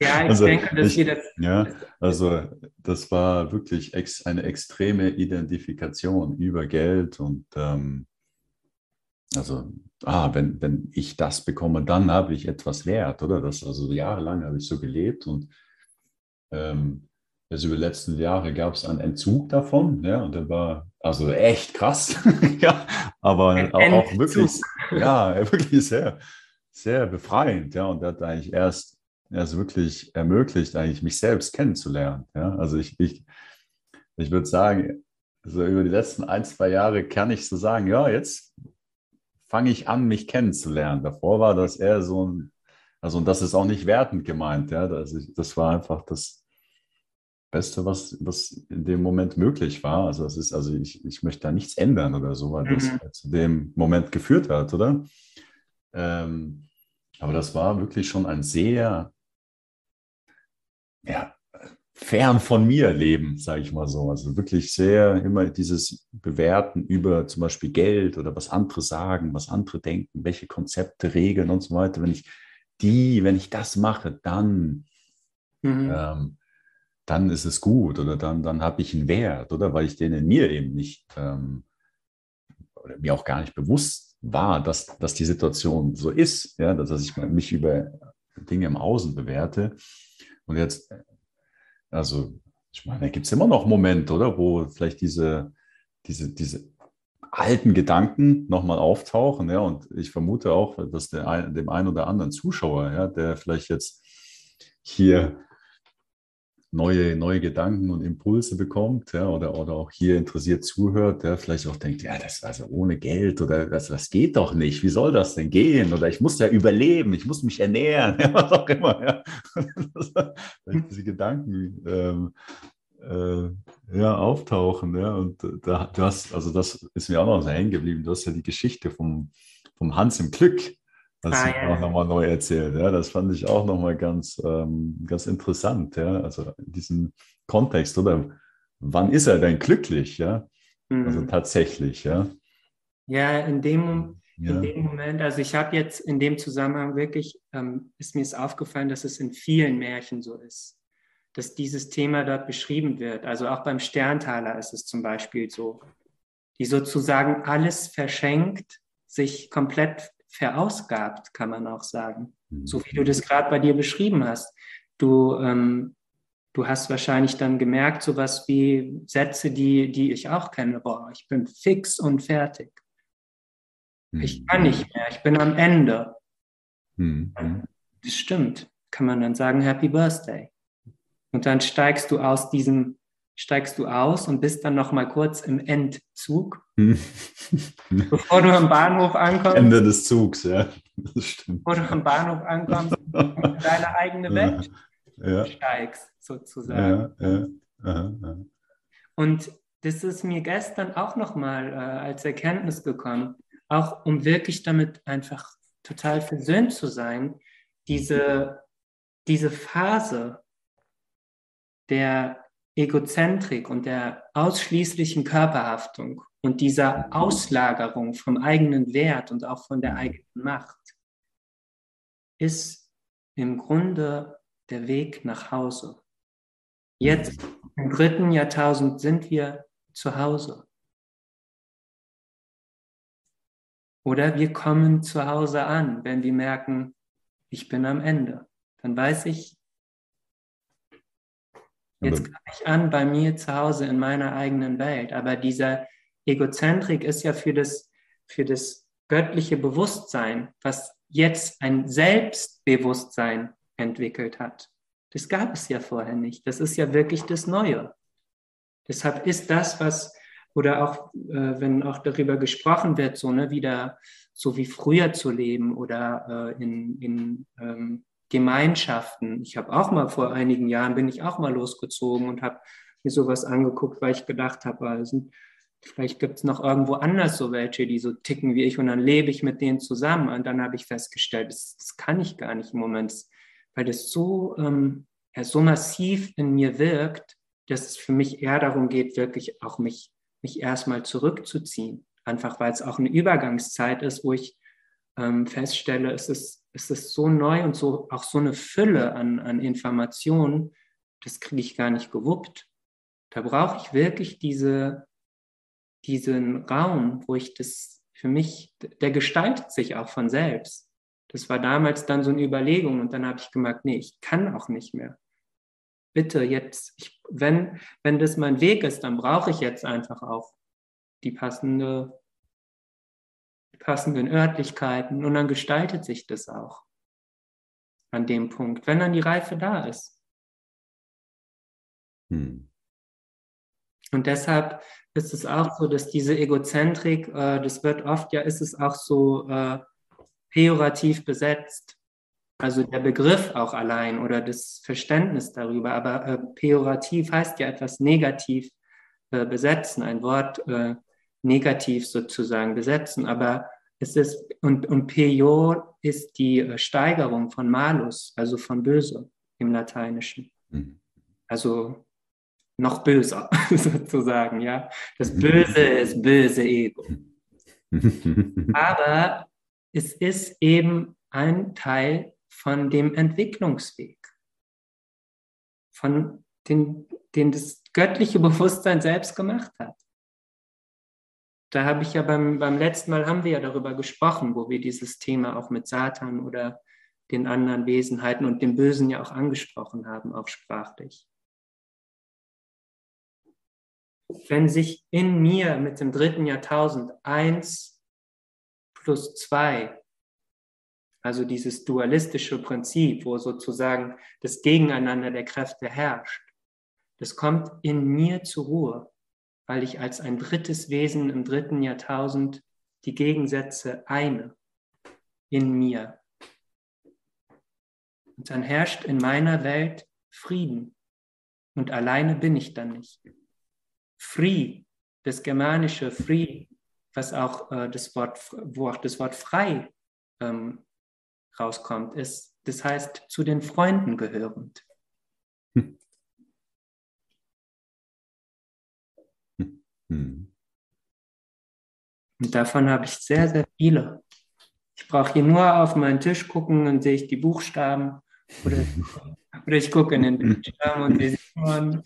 ja ich also denke, dass ich, das. Ja, also das war wirklich ex, eine extreme Identifikation über Geld und ähm, also, ah, wenn, wenn ich das bekomme, dann habe ich etwas wert, oder? Das also jahrelang habe ich so gelebt und ähm, also über die letzten Jahre gab es einen Entzug davon, ja, und der war also echt krass, ja, aber auch, auch, wirklich, ja, wirklich sehr, sehr befreiend, ja, und hat eigentlich erst, erst wirklich ermöglicht, eigentlich mich selbst kennenzulernen, ja, also ich, ich, ich würde sagen, so über die letzten ein, zwei Jahre kann ich so sagen, ja, jetzt fange ich an, mich kennenzulernen. Davor war das eher so ein, also und das ist auch nicht wertend gemeint, ja, das, das war einfach das, Beste, was, was in dem Moment möglich war. Also es ist, also ich, ich möchte da nichts ändern oder so, weil mhm. das zu dem Moment geführt hat, oder? Ähm, aber das war wirklich schon ein sehr, ja, fern von mir Leben, sage ich mal so. Also wirklich sehr immer dieses Bewerten über zum Beispiel Geld oder was andere sagen, was andere denken, welche Konzepte, Regeln und so weiter. Wenn ich die, wenn ich das mache, dann mhm. ähm, dann ist es gut oder dann, dann habe ich einen Wert, oder? Weil ich den in mir eben nicht ähm, oder mir auch gar nicht bewusst war, dass, dass die Situation so ist, ja, dass ich mich über Dinge im Außen bewerte. Und jetzt, also, ich meine, da gibt es immer noch Momente, oder, wo vielleicht diese, diese, diese alten Gedanken nochmal auftauchen. Ja, und ich vermute auch, dass der, dem einen oder anderen Zuschauer, ja, der vielleicht jetzt hier neue, neue Gedanken und Impulse bekommt, ja, oder, oder auch hier interessiert zuhört, der vielleicht auch denkt, ja, das also ohne Geld oder das, das geht doch nicht, wie soll das denn gehen? Oder ich muss ja überleben, ich muss mich ernähren, ja, was auch immer. Ja. diese Gedanken ähm, äh, ja, auftauchen. Ja. Und da, du hast, also das ist mir auch noch so hängen geblieben, du hast ja die Geschichte vom, vom Hans im Glück das ah, ja. auch nochmal neu erzählt. Ja, das fand ich auch nochmal ganz, ähm, ganz interessant. Ja, also in diesem Kontext, oder? Wann ist er denn glücklich? Ja, also mhm. also tatsächlich. Ja, ja in dem, ja. in dem Moment, also ich habe jetzt in dem Zusammenhang wirklich, ähm, ist mir ist aufgefallen, dass es in vielen Märchen so ist, dass dieses Thema dort beschrieben wird. Also auch beim Sterntaler ist es zum Beispiel so, die sozusagen alles verschenkt, sich komplett verausgabt, kann man auch sagen. So wie du das gerade bei dir beschrieben hast. Du, ähm, du hast wahrscheinlich dann gemerkt, sowas wie Sätze, die, die ich auch kenne. Boah, ich bin fix und fertig. Ich kann nicht mehr, ich bin am Ende. Mhm. Das stimmt. Kann man dann sagen, Happy Birthday. Und dann steigst du aus diesem steigst du aus und bist dann noch mal kurz im Endzug, bevor du am Bahnhof ankommst. Ende des Zugs, ja, das stimmt. Bevor du am Bahnhof ankommst in deine eigene Welt ja. steigst, sozusagen. Ja, ja. Und das ist mir gestern auch noch mal äh, als Erkenntnis gekommen, auch um wirklich damit einfach total versöhnt zu sein, diese, diese Phase der Egozentrik und der ausschließlichen Körperhaftung und dieser Auslagerung vom eigenen Wert und auch von der eigenen Macht ist im Grunde der Weg nach Hause. Jetzt im dritten Jahrtausend sind wir zu Hause. Oder wir kommen zu Hause an, wenn wir merken, ich bin am Ende. Dann weiß ich, Jetzt komme ich an bei mir zu Hause in meiner eigenen Welt. Aber dieser Egozentrik ist ja für das, für das göttliche Bewusstsein, was jetzt ein Selbstbewusstsein entwickelt hat. Das gab es ja vorher nicht. Das ist ja wirklich das Neue. Deshalb ist das, was, oder auch, äh, wenn auch darüber gesprochen wird, so ne, wieder so wie früher zu leben oder äh, in, in ähm, Gemeinschaften. Ich habe auch mal vor einigen Jahren bin ich auch mal losgezogen und habe mir sowas angeguckt, weil ich gedacht habe, also, vielleicht gibt es noch irgendwo anders so welche, die so ticken wie ich und dann lebe ich mit denen zusammen. Und dann habe ich festgestellt, das, das, kann ich gar nicht im Moment, weil das so, ähm, ja, so massiv in mir wirkt, dass es für mich eher darum geht, wirklich auch mich, mich erstmal zurückzuziehen. Einfach weil es auch eine Übergangszeit ist, wo ich ähm, feststelle, es ist es so neu und so auch so eine Fülle an, an Informationen, das kriege ich gar nicht gewuppt. Da brauche ich wirklich diese, diesen Raum, wo ich das für mich, der gestaltet sich auch von selbst. Das war damals dann so eine Überlegung und dann habe ich gemerkt, nee, ich kann auch nicht mehr. Bitte jetzt, ich, wenn, wenn das mein Weg ist, dann brauche ich jetzt einfach auch die passende passenden Örtlichkeiten und dann gestaltet sich das auch an dem Punkt, wenn dann die Reife da ist. Hm. Und deshalb ist es auch so, dass diese Egozentrik, äh, das wird oft, ja, ist es auch so äh, pejorativ besetzt. Also der Begriff auch allein oder das Verständnis darüber. Aber äh, pejorativ heißt ja etwas negativ äh, besetzen, ein Wort äh, negativ sozusagen besetzen. Aber es ist, und, und Pejor ist die äh, Steigerung von Malus, also von böse im Lateinischen. Mhm. Also noch böser sozusagen, ja. Das Böse ist böse Ego. Aber es ist eben ein Teil von dem Entwicklungsweg, von den, den das göttliche Bewusstsein selbst gemacht hat da habe ich ja beim, beim letzten Mal haben wir ja darüber gesprochen, wo wir dieses Thema auch mit Satan oder den anderen Wesenheiten und dem Bösen ja auch angesprochen haben, auch sprachlich. wenn sich in mir mit dem dritten Jahrtausend eins plus zwei, also dieses dualistische Prinzip, wo sozusagen das Gegeneinander der Kräfte herrscht, das kommt in mir zur Ruhe, weil ich als ein drittes Wesen im dritten Jahrtausend die Gegensätze eine in mir. Und dann herrscht in meiner Welt Frieden. Und alleine bin ich dann nicht. Free, das germanische Free, was auch äh, das Wort, wo auch das Wort frei ähm, rauskommt, ist, das heißt zu den Freunden gehörend. Hm. Hm. Und davon habe ich sehr, sehr viele. Ich brauche hier nur auf meinen Tisch gucken und sehe ich die Buchstaben oder, oder ich gucke in den Bildschirm und sehe sie an.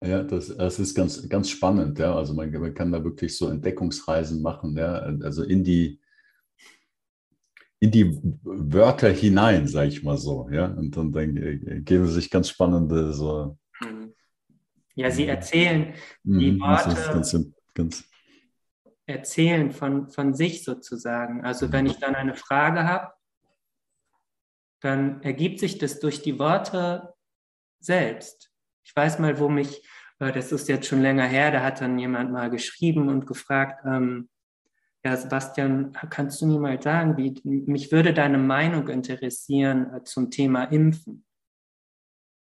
Ja, das, das ist ganz, ganz spannend. Ja. Also man, man kann da wirklich so Entdeckungsreisen machen, ja. also in die, in die Wörter hinein, sage ich mal so. Ja. Und dann, dann geben sich ganz spannende so. Ja, sie erzählen die mhm, Worte. Ganz, ganz, erzählen von, von sich sozusagen. Also wenn ich dann eine Frage habe, dann ergibt sich das durch die Worte selbst. Ich weiß mal, wo mich, äh, das ist jetzt schon länger her, da hat dann jemand mal geschrieben und gefragt, ähm, ja, Sebastian, kannst du mir mal sagen, wie, mich würde deine Meinung interessieren äh, zum Thema Impfen?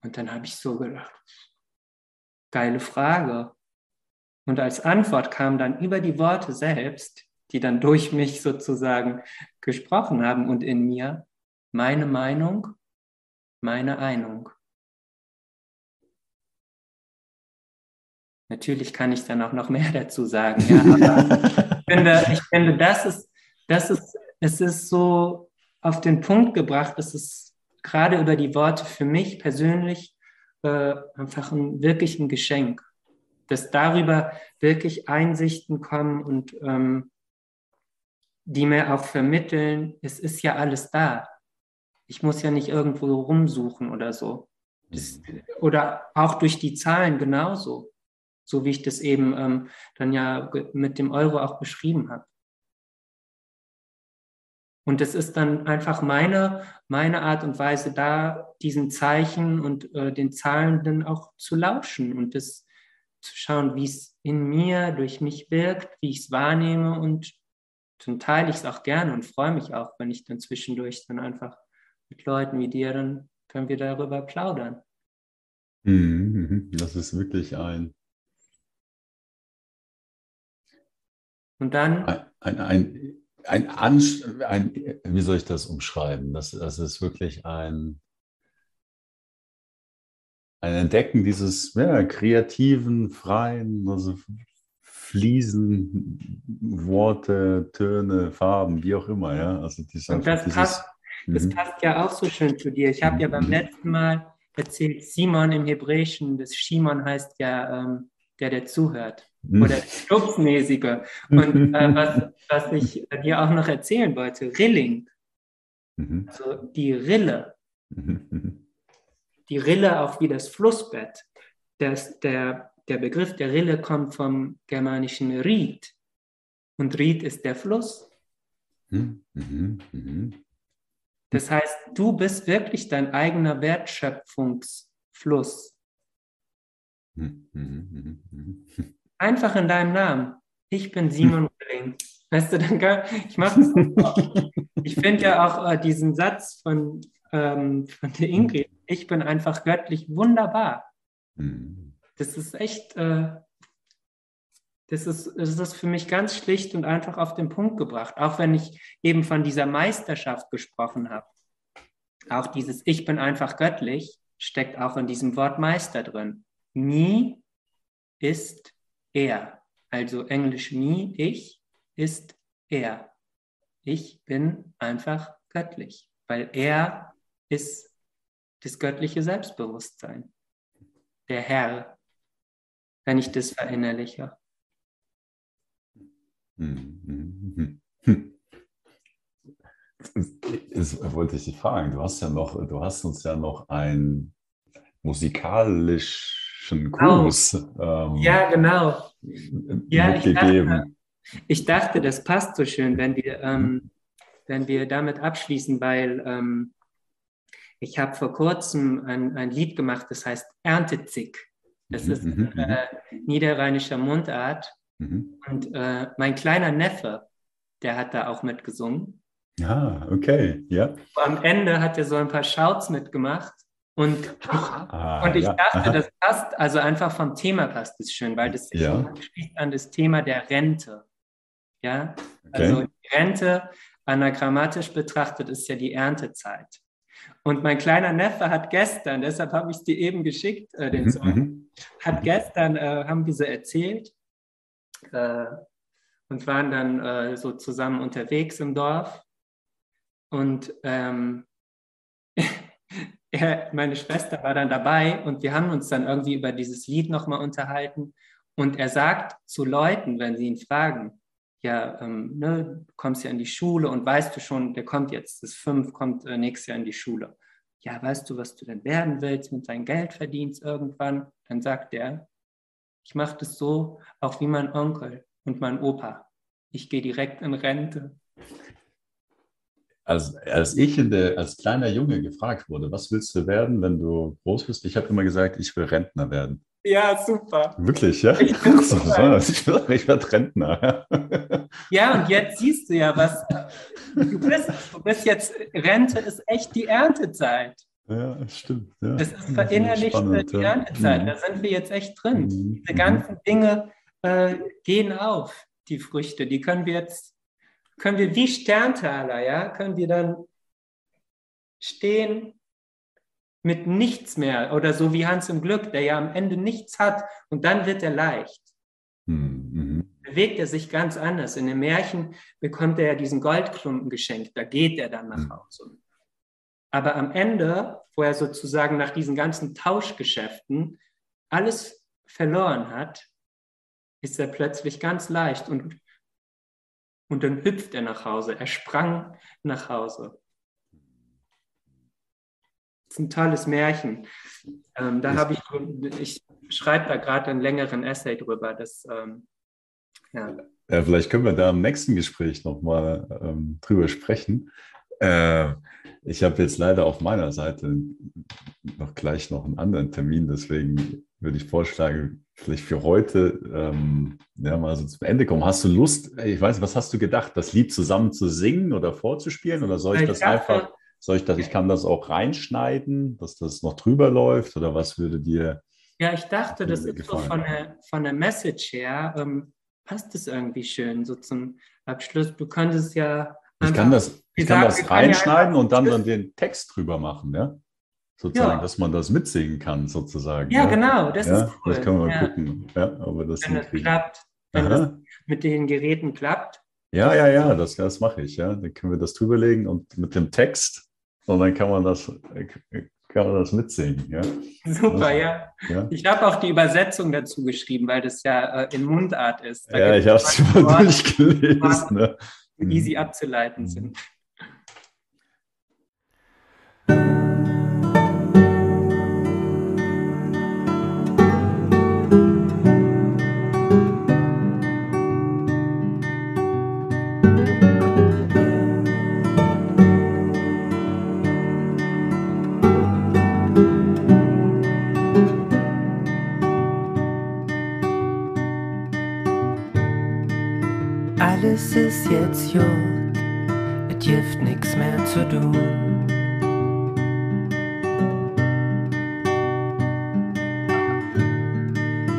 Und dann habe ich so gedacht, geile Frage. Und als Antwort kam dann über die Worte selbst, die dann durch mich sozusagen gesprochen haben und in mir, meine Meinung, meine Einung. Natürlich kann ich dann auch noch mehr dazu sagen. Ja, aber finde, ich finde, das ist, das ist, es ist so auf den Punkt gebracht, es ist gerade über die Worte für mich persönlich äh, einfach ein, wirklich ein Geschenk, dass darüber wirklich Einsichten kommen und ähm, die mir auch vermitteln, es ist ja alles da. Ich muss ja nicht irgendwo rumsuchen oder so. Das, oder auch durch die Zahlen genauso, so wie ich das eben ähm, dann ja mit dem Euro auch beschrieben habe. Und es ist dann einfach meine, meine Art und Weise da, diesen Zeichen und äh, den Zahlen dann auch zu lauschen und das zu schauen, wie es in mir durch mich wirkt, wie ich es wahrnehme und dann teile ich es auch gerne und freue mich auch, wenn ich dann zwischendurch dann einfach mit Leuten wie dir, dann können wir darüber plaudern. Mhm, das ist wirklich ein. Und dann. Ein, ein, ein ein, ein, wie soll ich das umschreiben? Das, das ist wirklich ein, ein Entdecken dieses ja, kreativen, freien, also Fliesen, Worte, Töne, Farben, wie auch immer. Ja? Also dieses, Und das, dieses, passt, das mhm. passt ja auch so schön zu dir. Ich habe ja beim mhm. letzten Mal erzählt, Simon im Hebräischen, das Shimon heißt ja ähm, der, der zuhört oder Stutzmäßige. Und äh, was, was ich dir auch noch erzählen wollte, Rilling, mhm. also die Rille, die Rille auch wie das Flussbett. Das, der, der Begriff der Rille kommt vom germanischen Ried. Und Ried ist der Fluss. Das heißt, du bist wirklich dein eigener Wertschöpfungsfluss. Einfach in deinem Namen. Ich bin Simon Ring. Weißt du, dann ich mache es. Ich finde ja auch äh, diesen Satz von, ähm, von der Ingrid, ich bin einfach göttlich wunderbar. Mhm. Das ist echt, äh, das, ist, das ist für mich ganz schlicht und einfach auf den Punkt gebracht. Auch wenn ich eben von dieser Meisterschaft gesprochen habe. Auch dieses Ich bin einfach göttlich steckt auch in diesem Wort Meister drin. Me ist er. Also Englisch me, ich, ist er. Ich bin einfach göttlich, weil er ist das göttliche Selbstbewusstsein, der Herr, wenn ich das verinnerliche. Das wollte ich dich fragen. Du hast ja noch, du hast uns ja noch einen musikalischen Kurs ähm, ja, genau. Ja. Ich dachte, ich dachte, das passt so schön, wenn wir, ähm, wenn wir damit abschließen, weil ähm, ich habe vor kurzem ein, ein Lied gemacht, das heißt Erntezick. Das ist mhm, mhm, äh, niederrheinischer Mundart. Mhm. Und äh, mein kleiner Neffe, der hat da auch mitgesungen. Ah, okay, ja. Am Ende hat er so ein paar Shouts mitgemacht. Und ich, ah, und ich ja. dachte, das passt, also einfach vom Thema passt es schön, weil das ja. schließt an das Thema der Rente. Ja, okay. also die Rente, anagrammatisch betrachtet, ist ja die Erntezeit. Und mein kleiner Neffe hat gestern, deshalb habe ich es dir eben geschickt, äh, den mhm, Song, mhm. hat gestern, äh, haben wir so erzählt äh, und waren dann äh, so zusammen unterwegs im Dorf. Und ähm, er, meine Schwester war dann dabei und wir haben uns dann irgendwie über dieses Lied nochmal unterhalten. Und er sagt zu Leuten, wenn sie ihn fragen, ja, ähm, ne, du ja in die Schule und weißt du schon, der kommt jetzt, das fünf, kommt äh, nächstes Jahr in die Schule. Ja, weißt du, was du denn werden willst mit deinem Geldverdienst irgendwann? Dann sagt er, ich mache das so, auch wie mein Onkel und mein Opa. Ich gehe direkt in Rente. Als, als ich der, als kleiner Junge gefragt wurde, was willst du werden, wenn du groß bist, ich habe immer gesagt, ich will Rentner werden. Ja, super. Wirklich, ja? Ich, so, ich, will, ich werde Rentner. Ja, und jetzt siehst du ja, was du bist. Du bist jetzt, Rente ist echt die Erntezeit. Ja, stimmt. Ja. Das ist verinnerlicht die ja. Erntezeit. Mhm. Da sind wir jetzt echt drin. Mhm. Diese ganzen Dinge äh, gehen auf, die Früchte. Die können wir jetzt, können wir wie Sterntaler, ja, können wir dann stehen mit nichts mehr oder so wie Hans im Glück, der ja am Ende nichts hat und dann wird er leicht. Mhm. mhm. Bewegt er sich ganz anders. In dem Märchen bekommt er ja diesen Goldklumpen geschenkt, da geht er dann nach mhm. Hause. Aber am Ende, wo er sozusagen nach diesen ganzen Tauschgeschäften alles verloren hat, ist er plötzlich ganz leicht und, und dann hüpft er nach Hause. Er sprang nach Hause ist ein tolles Märchen. Ähm, da habe ich, ich schreibe da gerade einen längeren Essay drüber. Das, ähm, ja. ja. vielleicht können wir da im nächsten Gespräch nochmal ähm, drüber sprechen. Äh, ich habe jetzt leider auf meiner Seite noch gleich noch einen anderen Termin, deswegen würde ich vorschlagen, vielleicht für heute ähm, ja, mal so zum Ende kommen. Hast du Lust, ich weiß, was hast du gedacht, das Lied zusammen zu singen oder vorzuspielen oder soll ich, ich das dachte, einfach soll ich das, ich kann das auch reinschneiden, dass das noch drüber läuft oder was würde dir? Ja, ich dachte, das ist so von der, von der Message her, ähm, passt es irgendwie schön, so zum Abschluss. Du könntest ja. Ich kann das, ich kann das reinschneiden ja und dann, dann den Text drüber machen, ja? Sozusagen, ja. dass man das mitsingen kann, sozusagen. Ja, ja? genau, das ja, ist cool. Das können wir mal gucken, ja, aber das Wenn das klappt, wenn Aha. das mit den Geräten klappt. Ja, ja, ja, das, das mache ich, ja. Dann können wir das drüberlegen und mit dem Text und dann kann man das, kann man das mitsingen. Ja? Super, ja. ja. Ich habe auch die Übersetzung dazu geschrieben, weil das ja äh, in Mundart ist. Da ja, ich habe es mal durchgelesen. Ne? Easy mhm. abzuleiten sind. Ist jetzt jut, es gibt nix mehr zu tun.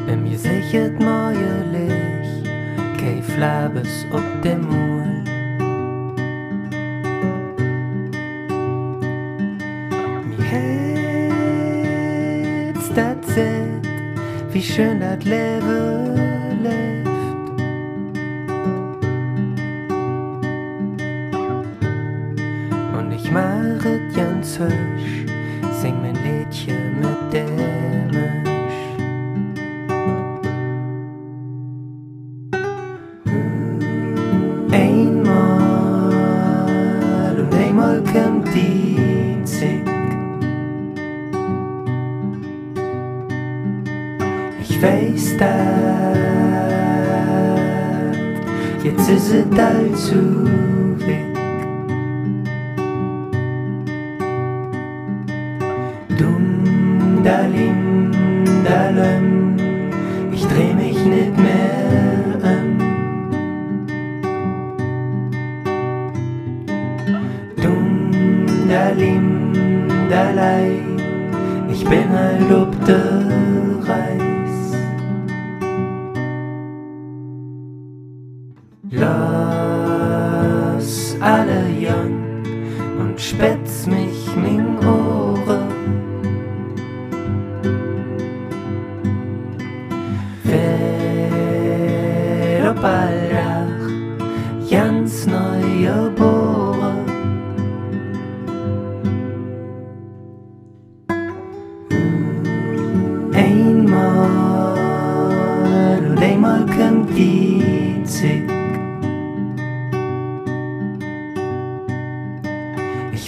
Im gesichert neue Licht, kein Flabes ob dem Mund. Wie schön das Leben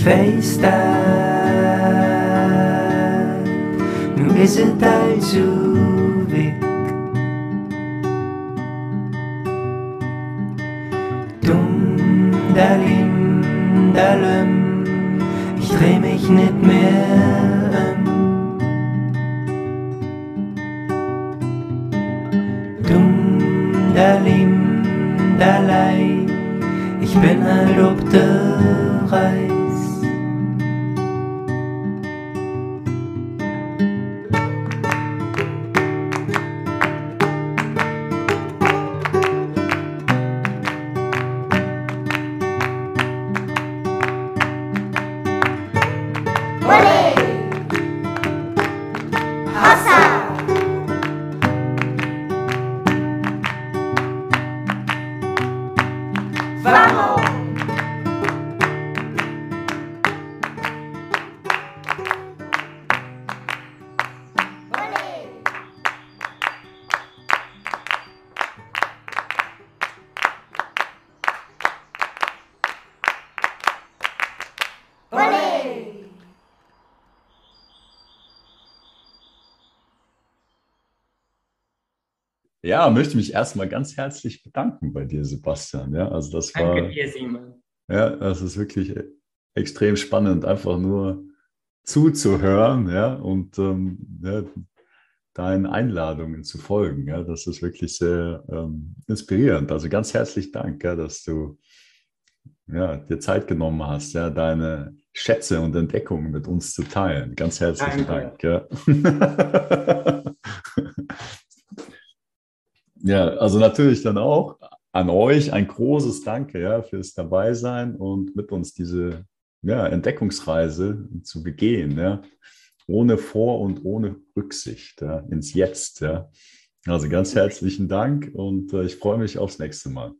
Ich weiß das, nun ist es also weg. Dumm, dalim, dalem, ich dreh mich nicht mehr Ja, möchte mich erstmal ganz herzlich bedanken bei dir, Sebastian. Ja, also das war, Danke dir, Simon. ja, das ist wirklich extrem spannend, einfach nur zuzuhören, ja, und ähm, ja, deinen Einladungen zu folgen. Ja, das ist wirklich sehr ähm, inspirierend. Also ganz herzlichen Dank, ja, dass du ja, dir Zeit genommen hast, ja, deine Schätze und Entdeckungen mit uns zu teilen. Ganz herzlichen Danke. Dank. Ja. ja, also natürlich dann auch an euch ein großes Danke ja, fürs Dabeisein und mit uns diese ja, Entdeckungsreise zu begehen, ja, ohne Vor- und ohne Rücksicht ja, ins Jetzt. Ja. Also ganz herzlichen Dank und äh, ich freue mich aufs nächste Mal.